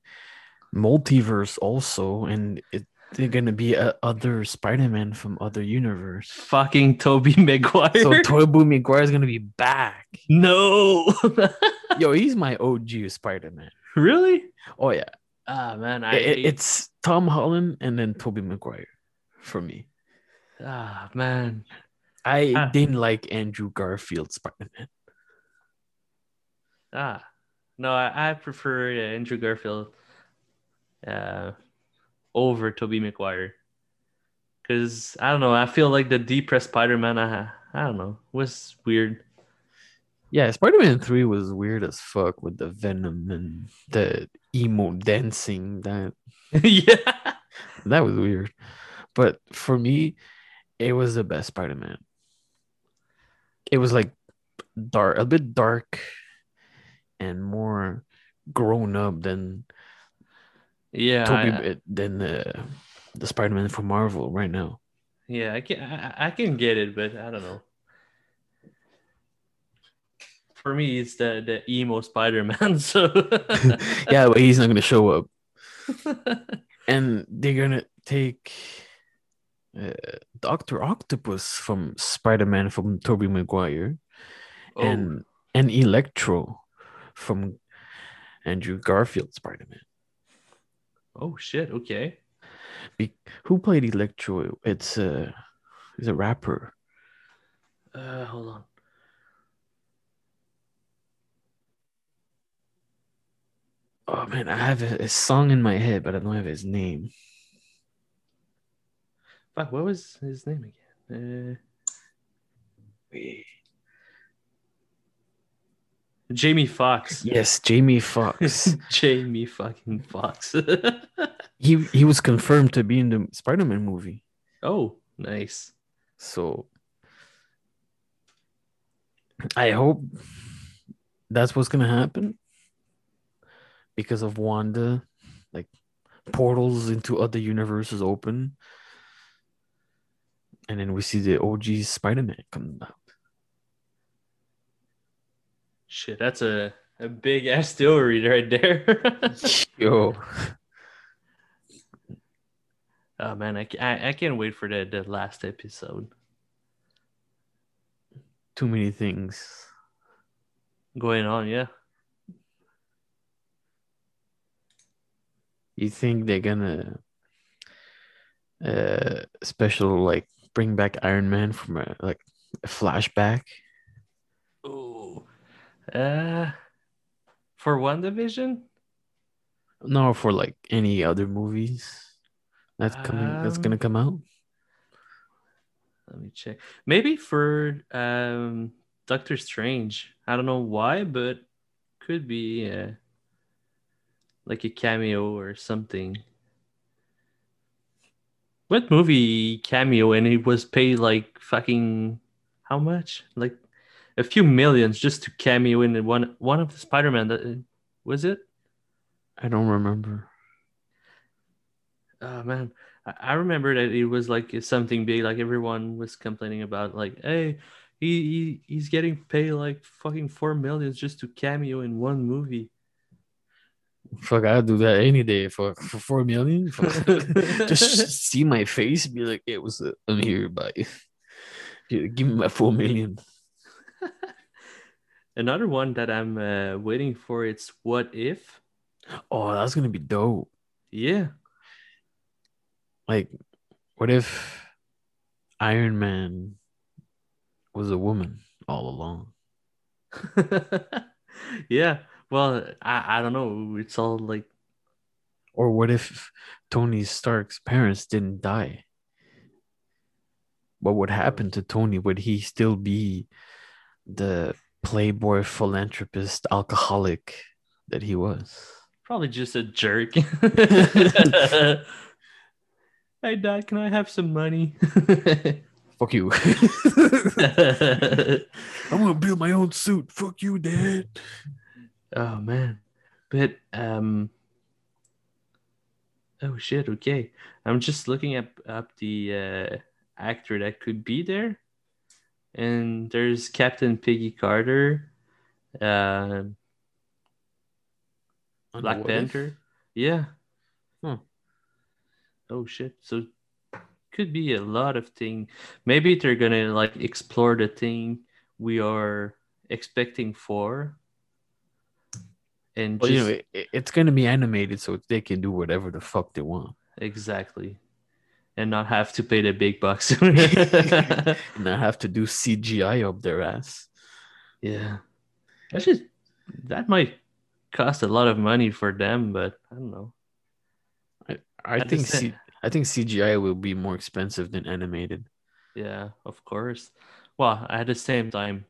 multiverse also, and it, they're gonna be a other Spider-Man from other universe. Fucking Tobey Maguire. So Tobey Maguire is gonna be back. no. Yo, he's my OG Spider-Man. really? Oh yeah, Ah man, I It- it- it's Tom Holland and then Tobey Maguire for me. ah man. I Ah. didn't like Andrew Garfield Spider-Man. Ah, no, I, I prefer uh, Andrew Garfield uh, over Tobey Maguire. Cause I don't know, I feel like the depressed Spider-Man. I I don't know, was weird. Yeah, Spider-Man 3 was weird as fuck with the venom and the emo dancing. That yeah, that was weird. But for me, it was the best Spider-Man. It was like dark, a bit dark and more grown up than yeah, Tobey I- than the the Spider-Man from Marvel right now. yeah. I can I, I can get it, but I don't know. For me, it's the the emo Spider-Man. So yeah, but he's not gonna show up. And they're gonna take uh, Doctor Octopus from Spider Man from Tobey Maguire, Oh, and and Electro from Andrew Garfield Spider Man. Oh shit. Okay. Be- who played Electro? It's a he's a rapper. Uh, hold on. Oh man, I have a, a song in my head, but I don't have his name. Fuck, what was his name again? Uh, Jamie Foxx. Yes, Jamie Foxx. Jamie fucking Foxx. he he was confirmed to be in the Spider Man movie. oh, nice. So I hope that's what's gonna happen because of Wanda, like portals into other universes open, and then we see the OG Spider Man coming out. Shit, that's a, a big ass story right there. Yo, oh man, I, I, I can't wait for the, the last episode. too many things. Going on, yeah. You think they're gonna uh special like bring back Iron Man from a like a flashback? Uh, for WandaVision? No, for like any other movies that's coming that's Um, gonna come out. Let me check. Maybe for um Doctor Strange. I don't know why, but could be uh, like a cameo or something. What movie cameo and it was paid like fucking how much? Like a few millions just to cameo in one one of the Spider-Man that was it? I don't remember. Oh man, I, I remember that it was like something big. Like everyone was complaining about, like, hey, he, he he's getting paid like fucking four millions just to cameo in one movie. Fuck, I'd do that any day for for four million. Just see my face, be like, "It was a, I'm here, by give me my four million. Another one that I'm uh, waiting for. It's what if? Oh, that's gonna be dope. Yeah, Like, what if Iron Man was a woman all along? yeah. Well, I I don't know. It's all like Or what if Tony Stark's parents didn't die? What would happen to Tony? Would he still be the playboy philanthropist alcoholic that he was? probably just a jerk. hey, Dad, can I have some money? Fuck you. I'm gonna build my own suit. Fuck you, dad. oh man, but um, oh shit. Okay, I'm just looking up up the uh, actor that could be there, and there's Captain Peggy Carter, uh, Black What if? Panther. Yeah. Hmm. Oh shit. So could be a lot of thing. Maybe they're gonna like explore the thing we are expecting for. And Well, just you know, it, it's gonna be animated, so they can do whatever the fuck they want, exactly. And not have to pay the big bucks. and not have to do CGI up their ass. yeah. Actually that might cost a lot of money for them, but I don't know. I At the think C- I think CGI will be more expensive than animated. Yeah, of course. Well, at the same time,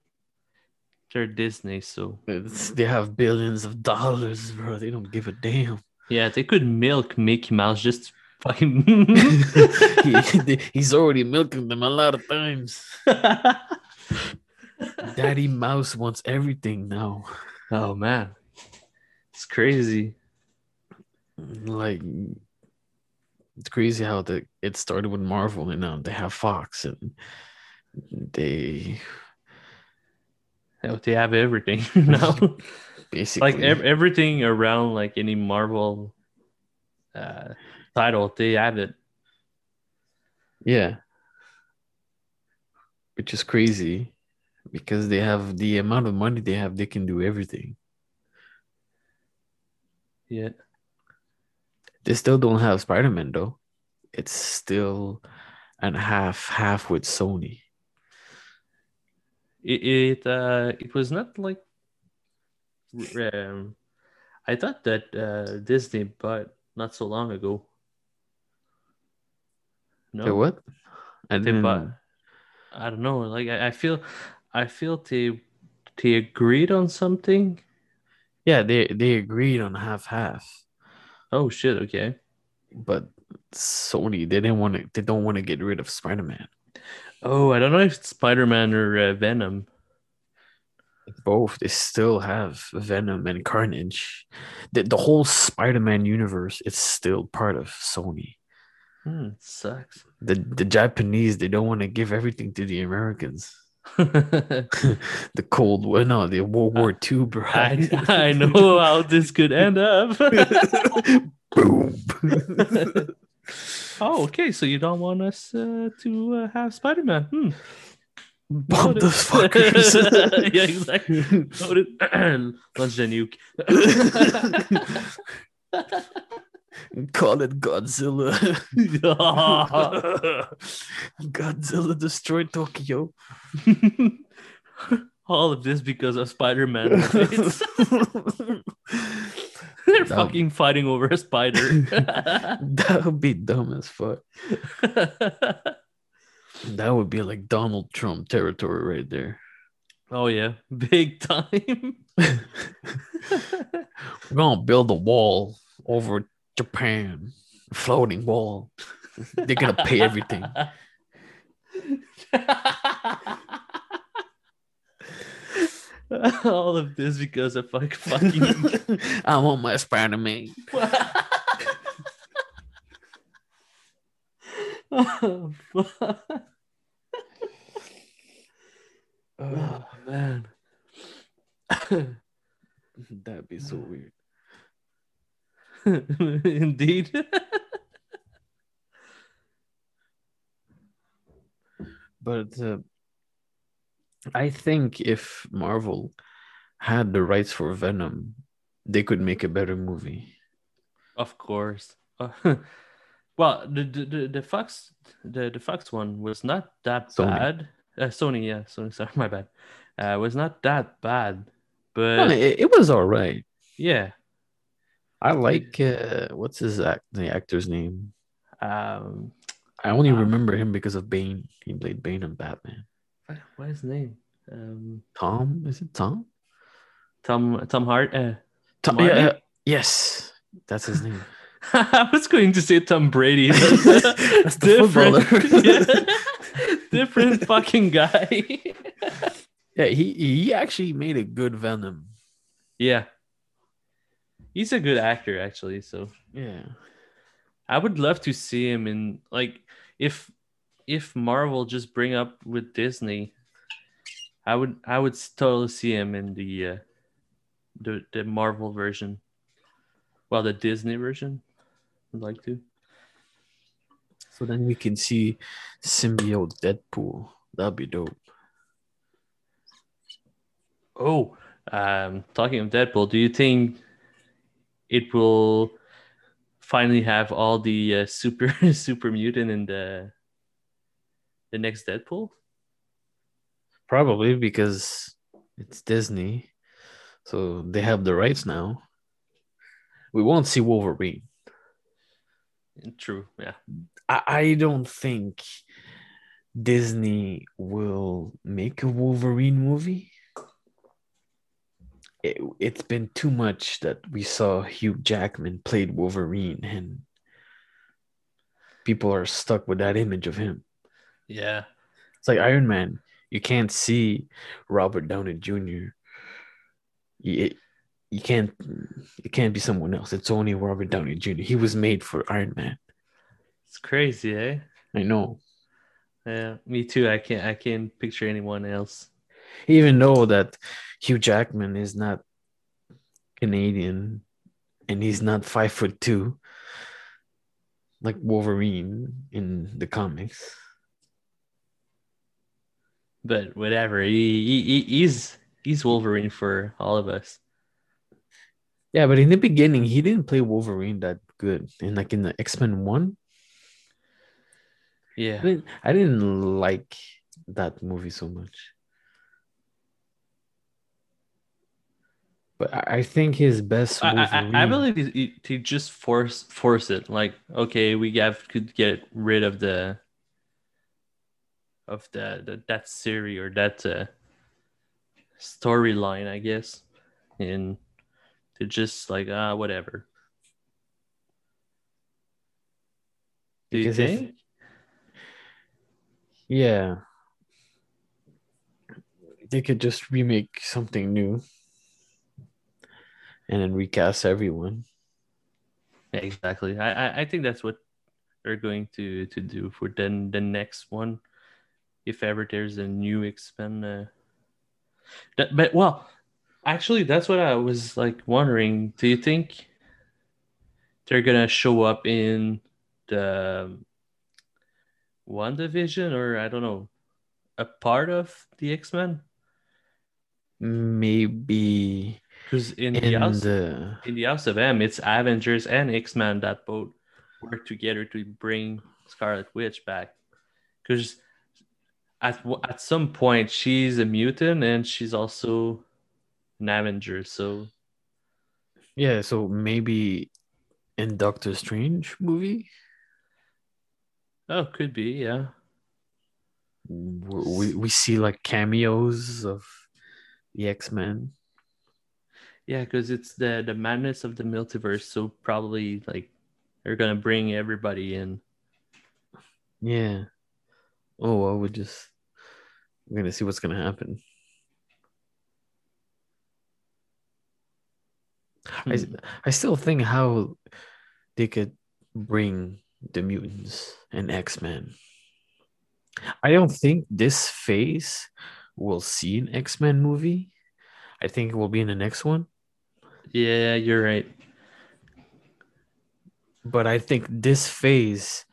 they're Disney, so It's, they have billions of dollars, bro. They don't give a damn. yeah, they could milk Mickey Mouse just fucking. he, he's already milking them a lot of times. Daddy Mouse wants everything now. oh man, it's crazy. Like it's crazy how the it started with Marvel and now they have Fox and they They have everything now, basically like ev- everything around like any Marvel uh, title, they have it. Yeah. Which is crazy because they have the amount of money they have, they can do everything. Yeah. They still don't have Spider Man though. It's still and half half with Sony. It it uh it was not like um I thought that uh Disney bought not so long ago. No, They what? I they didn't. bought. I don't know. Like I, I feel, I feel they they agreed on something. Yeah, they they agreed on half half, Oh shit! Okay. but Sony they didn't want to. They don't want to get rid of Spider Man. Oh, I don't know if it's Spider Man or uh, Venom. Both they still have Venom and Carnage. The the whole Spider Man universe is still part of Sony. Hmm, sucks. The the Japanese they don't want to give everything to the Americans. the Cold War, no, the World War II, bro. I I know how this could end up. Boom. oh, okay. So you don't want us uh, to uh, have Spider Man? Hmm. Bomb the fuckers. yeah, exactly. Launch the nuke. Call it Godzilla. Godzilla destroyed Tokyo. All of this because of Spider Man. They're That- fucking fighting over a spider. that would be dumb as fuck. That would be like Donald Trump territory right there. oh yeah, big time. We're gonna build a wall over Japan, floating wall. They're gonna pay everything. All of this because of like fucking. I want my Spider Man. oh, fuck. oh man. That'd be so weird. Indeed. But uh, I think if Marvel had the rights for Venom, they could make a better movie. of course. Uh, well, the, the the Fox the the Fox one was not that Sony. bad. Uh, Sony, yeah, Sony. Sorry, my bad. Uh, was not that bad, but it, it was all right. yeah. I like uh, what's his act the actor's name? Um, I only Ah. remember him because of Bane. He played Bane in Batman. what, what is his name? Um, Tom? Is it Tom? Tom Tom Hart. Uh, Tom yeah, uh, yes, that's his name. I was going to say Tom Brady. That's the different. Yeah. different fucking guy. yeah, he he actually made a good Venom. yeah, he's a good actor actually. So Yeah. I would love to see him in like if if Marvel just bring up with Disney, I would I would totally see him in the uh, the the Marvel version. Well, the Disney version. I'd like to. So then we can see symbiote Deadpool. That'd be dope. Oh, um, talking of Deadpool, do you think it will finally have all the uh, super super mutant in the the next Deadpool? Probably because it's Disney. So they have the rights now. We won't see Wolverine. True. Yeah. I, I don't think Disney will make a Wolverine movie. It, it's been too much that we saw Hugh Jackman played Wolverine and people are stuck with that image of him. Yeah. It's like Iron Man. You can't see Robert Downey Jr. You, you can't it can't be someone else. It's only Robert Downey Jr. He was made for Iron Man. It's crazy, eh? I know. Yeah, me too. I can't I can't picture anyone else. Even though that Hugh Jackman is not Canadian and he's not five foot two, like Wolverine in the comics. But whatever, he, he he's he's Wolverine for all of us. Yeah, but in the beginning, he didn't play Wolverine that good. And like in the X Men One, Yeah. I didn't, I didn't like that movie so much. But I think his best I, I, I believe he, he- just force force it. Like okay we have could get rid of the of the, the that series or that uh, storyline I guess. And to just like ah whatever. Do you Because if- think? Yeah. They could just remake something new and then recast everyone. Yeah, exactly. I, I I think that's what they're going to to do for then the next one. If ever there's a new X-Men uh, that, but well actually that's what I was like wondering. Do you think they're gonna show up in the WandaVision or I don't know a part of the X-Men? Maybe because in, the house the in the House of M, it's Avengers and X Men that both work together to bring Scarlet Witch back. Because at at some point she's a mutant and she's also an Avenger. So yeah, so maybe in Doctor Strange movie, oh, could be yeah. we we see like cameos of the X Men. Yeah, because it's the the madness of the multiverse. So probably like they're gonna bring everybody in. Yeah. Oh, well, we just we're gonna see what's gonna happen. I Hmm. I still think how they could bring the mutants and X Men. I don't think this phase will see an X Men movie. I think it will be in the next one. Yeah, you're right. But I think this phase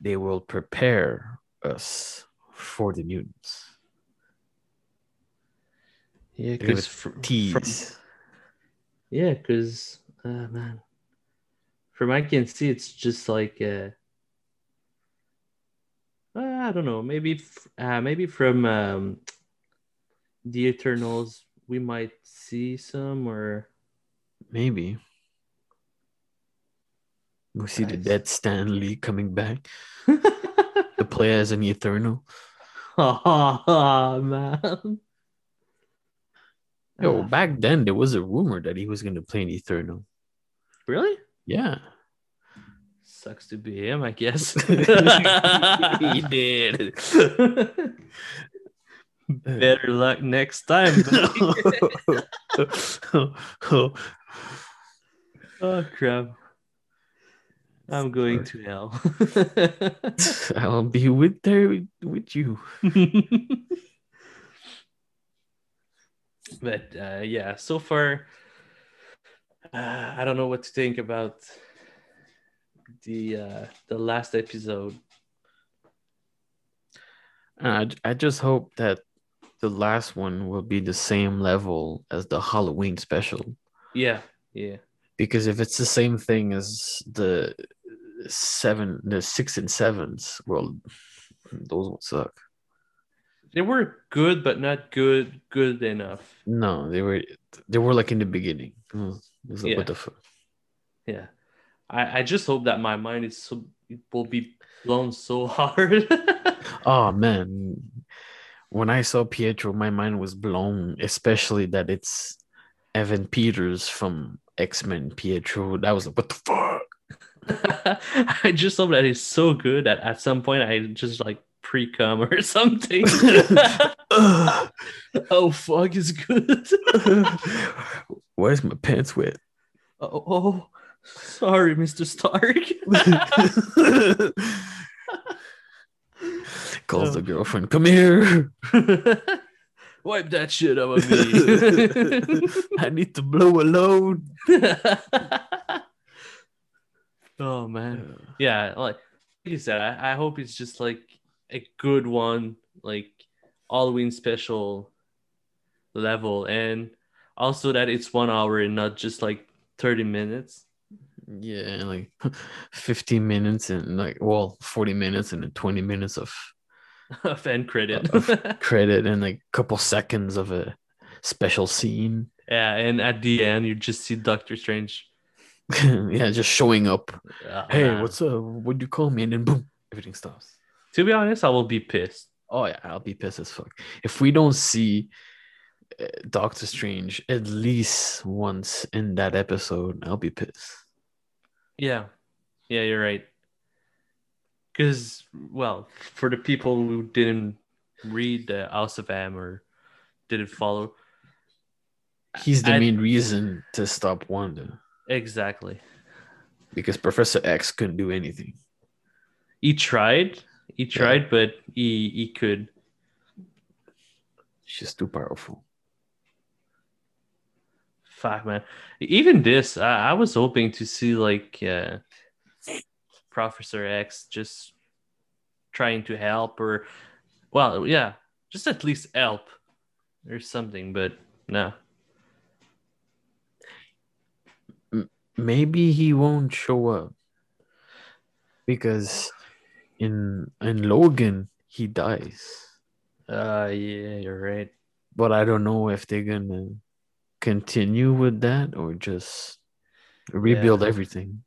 they will prepare us for the mutants. Yeah, because from, Tease. Yeah, because uh, man, from I can see, it's just like uh, uh, I don't know, maybe uh, maybe from um, the Eternals we might see some, or Maybe. We see the dead Stan Lee coming back to play as an Eternal. oh man. Yo, Ah, back then there was a rumor that he was gonna play an Eternal. really? Yeah. Sucks to be him, I guess. he did. Better luck next time. Oh crap! I'm going to hell. I'll be with there with, with you. but uh, yeah, so far, uh, I don't know what to think about the uh, the last episode. I, I just hope that the last one will be the same level as the Halloween special. Yeah, yeah, Because if it's the same thing as the seven, the six and sevens, well, those won't suck. they were good, but not good, good enough. No, they were they were like in the beginning. Like, Yeah. what the fuck? Yeah, I I just hope that my mind is so it will be blown so hard. Oh man, when I saw Pietro, my mind was blown. Especially that it's Evan Peters from X Men. Pietro, that was like, what the fuck? I just love that he's so good that at some point I just like pre cum or something. Oh fuck is good. Where's my pants wet? oh, oh, sorry, Mr. Stark. Calls the oh. girlfriend, come here. Wipe that shit out of me. I need to blow a load. Oh man. Yeah, like, like you said, I, I hope it's just like a good one, like Halloween special level, and also that it's one hour and not just like 30 minutes. yeah, like 15 minutes and like well, 40 minutes and then 20 minutes of of end credit. Of- credit and like a couple seconds of a special scene. yeah, and at the end you just see Doctor Strange. yeah, just showing up. Oh, Hey, man. what's up? What'd you call me? And then boom, everything stops. To be honest, I will be pissed. Oh yeah, I'll be pissed as fuck if we don't see uh, Doctor Strange at least once in that episode. I'll be pissed. Yeah, yeah, you're right. Because, well, for the people who didn't read the House of M or didn't follow, He's the I- main reason to stop Wanda exactly. because Professor X couldn't do anything. He tried, he tried, but he he could. She's too powerful. Fuck, man. Even this, I, I was hoping to see like uh, Professor X just trying to help, or well, yeah, just at least help or something. But no. Maybe he won't show up because in in Logan he dies. Uh, yeah, you're right. but I don't know if they're gonna continue with that or just rebuild Yeah. everything.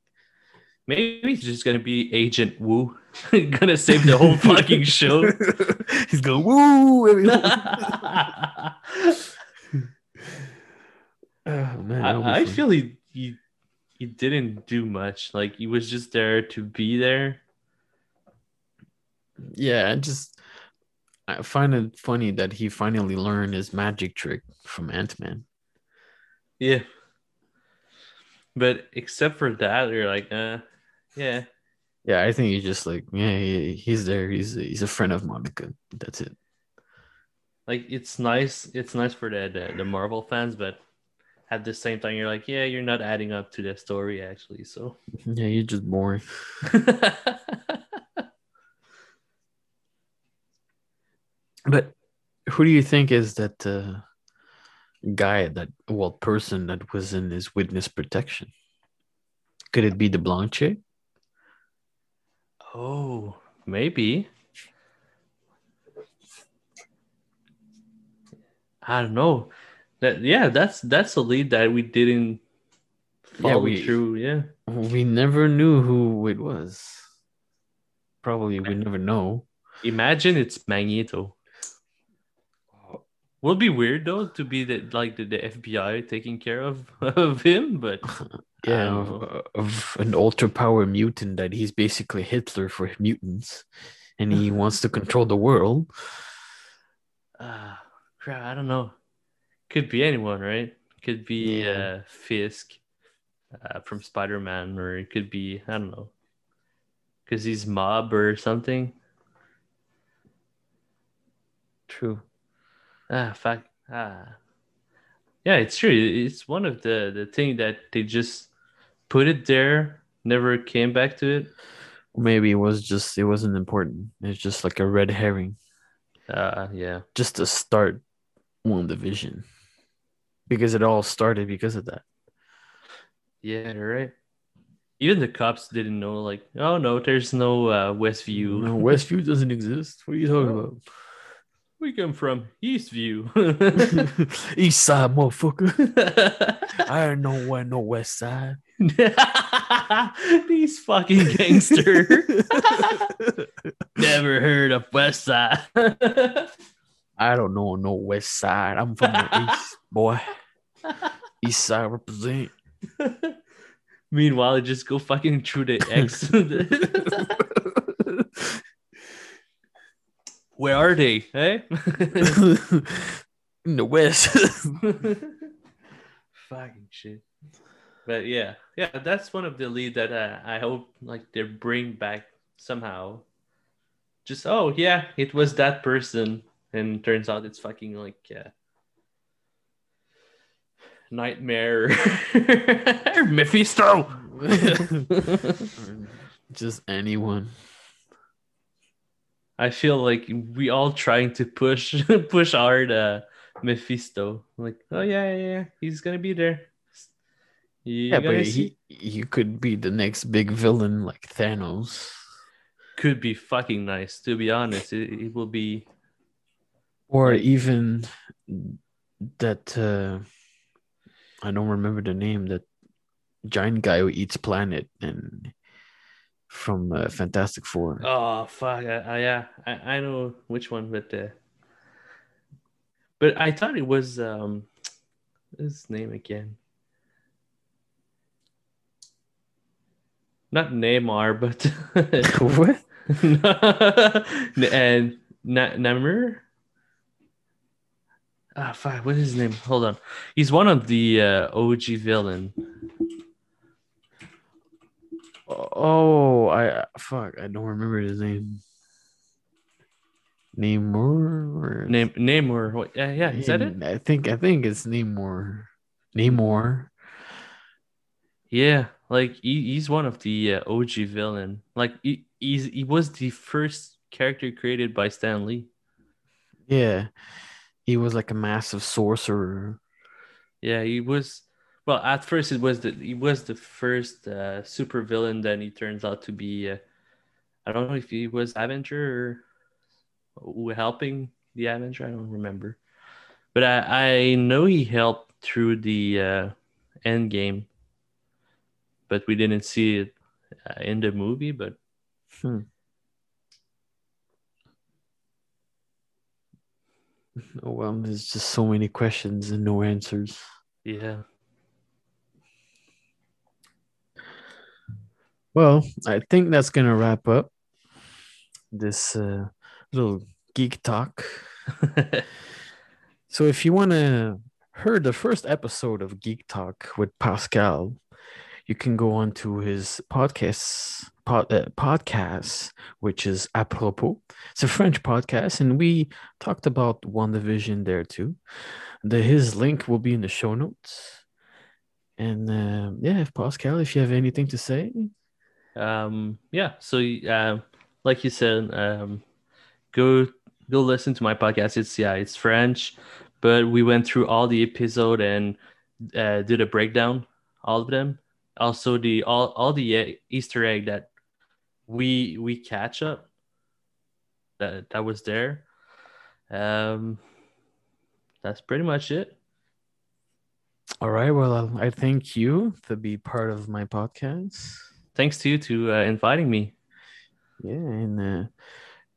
Maybe he's just gonna be Agent Woo, gonna save the whole fucking show. He's going woo. oh man, I, I feel he, he he didn't do much. Like he was just there to be there. yeah. I just I find it funny that he finally learned his magic trick from Ant Man. Yeah. But except for that, you're like, uh, yeah, Yeah, I think he's just like yeah, he, he's there. He's he's a friend of Monica. That's it. like it's nice. It's nice for the the, the Marvel fans, but at the same time, you're like, yeah, you're not adding up to the story actually. So. Yeah, you're just boring. But who do you think is that uh, guy, that well person that was in his witness protection? Could it be the blonde chick? Oh, maybe. I don't know. That yeah, that's that's a lead that we didn't Yeah, follow we- through. Yeah. We never knew who it was. Probably we never know. Imagine it's Magneto. Would be weird though to be the like the, the FBI taking care of of him, but Yeah, of, of an ultra power mutant that he's basically Hitler for mutants, and he wants to control the world. uh, crap, I don't know. Could be anyone, right? Could be Yeah. uh, Fisk uh, from Spider Man, or it could be I don't know, because he's mob or something. True. Ah, fuck. Ah. Yeah, it's true. It's one of the the thing that they just put it there, never came back to it. Maybe it was just it wasn't important. It's just like a red herring, Uh, yeah. just to start WandaVision, because it all started because of that. Yeah, you're right. Even the cops didn't know, like, oh no, there's no uh, Westview. No, Westview doesn't exist. What are you talking about? We come from Eastview. East side, motherfucker. I don't know where no west side. These fucking gangster. Never heard of West Side. I don't know no west side. I'm from the east, boy. East side represent. Meanwhile, I just go fucking through the X. Where are they? Hey? In the west. fucking shit. But yeah, yeah, that's one of the lead that uh, I hope like they bring back somehow. Just oh yeah, it was that person, and turns out it's fucking like uh, nightmare Mephisto. Just anyone. I feel like we all trying to push push hard uh Mephisto. Like, oh yeah, yeah, yeah. he's gonna be there. You're yeah, but he he could be the next big villain like Thanos. Could be fucking nice, to be honest. It, it will be or even that uh I don't remember the name that giant guy who eats planet and from uh, Fantastic Four. Oh fuck! I, yeah, I, I know which one, but uh, but I thought it was um his name again. Not Neymar, but what? and Namor. Ah, fuck. What is his name? Hold on. He's one of the uh, OG villain. Oh, I fuck. I don't remember his name. Namor. Name Namor. Yeah, yeah. Is that it? I think I think it's Namor. Namor. Yeah, like he, he's one of the uh, OG villain. Like he, he's he was the first character created by Stan Lee. Yeah, he was like a massive sorcerer. Yeah, he was. Well, at first it was the he was the first uh, super villain. Then he turns out to be. Uh, I don't know if he was Avenger or helping the Avenger. I don't remember, but I I know he helped through the uh, Endgame, but we didn't see it uh, in the movie. But hmm. Oh, well, there's just so many questions and no answers. Yeah. Well, I think that's gonna wrap up this uh, little geek talk. so, if you want to hear the first episode of Geek Talk with Paskal, you can go on to his podcast pod, uh, podcast, which is Apropos. It's a French podcast, and we talked about WandaVision there too. The his link will be in the show notes. And uh, yeah, if Paskal, if you have anything to say, um, yeah. So, uh, like you said, um, go go listen to my podcast. It's yeah, it's French, but we went through all the episode and uh, did a breakdown, all of them. Also, the all all the Easter egg that we we catch up that that was there. Um, that's pretty much it. All right. Well, I thank you to be part of my podcast. Thanks to you to uh, inviting me. Yeah, and uh,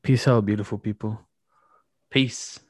peace out, beautiful people. Peace.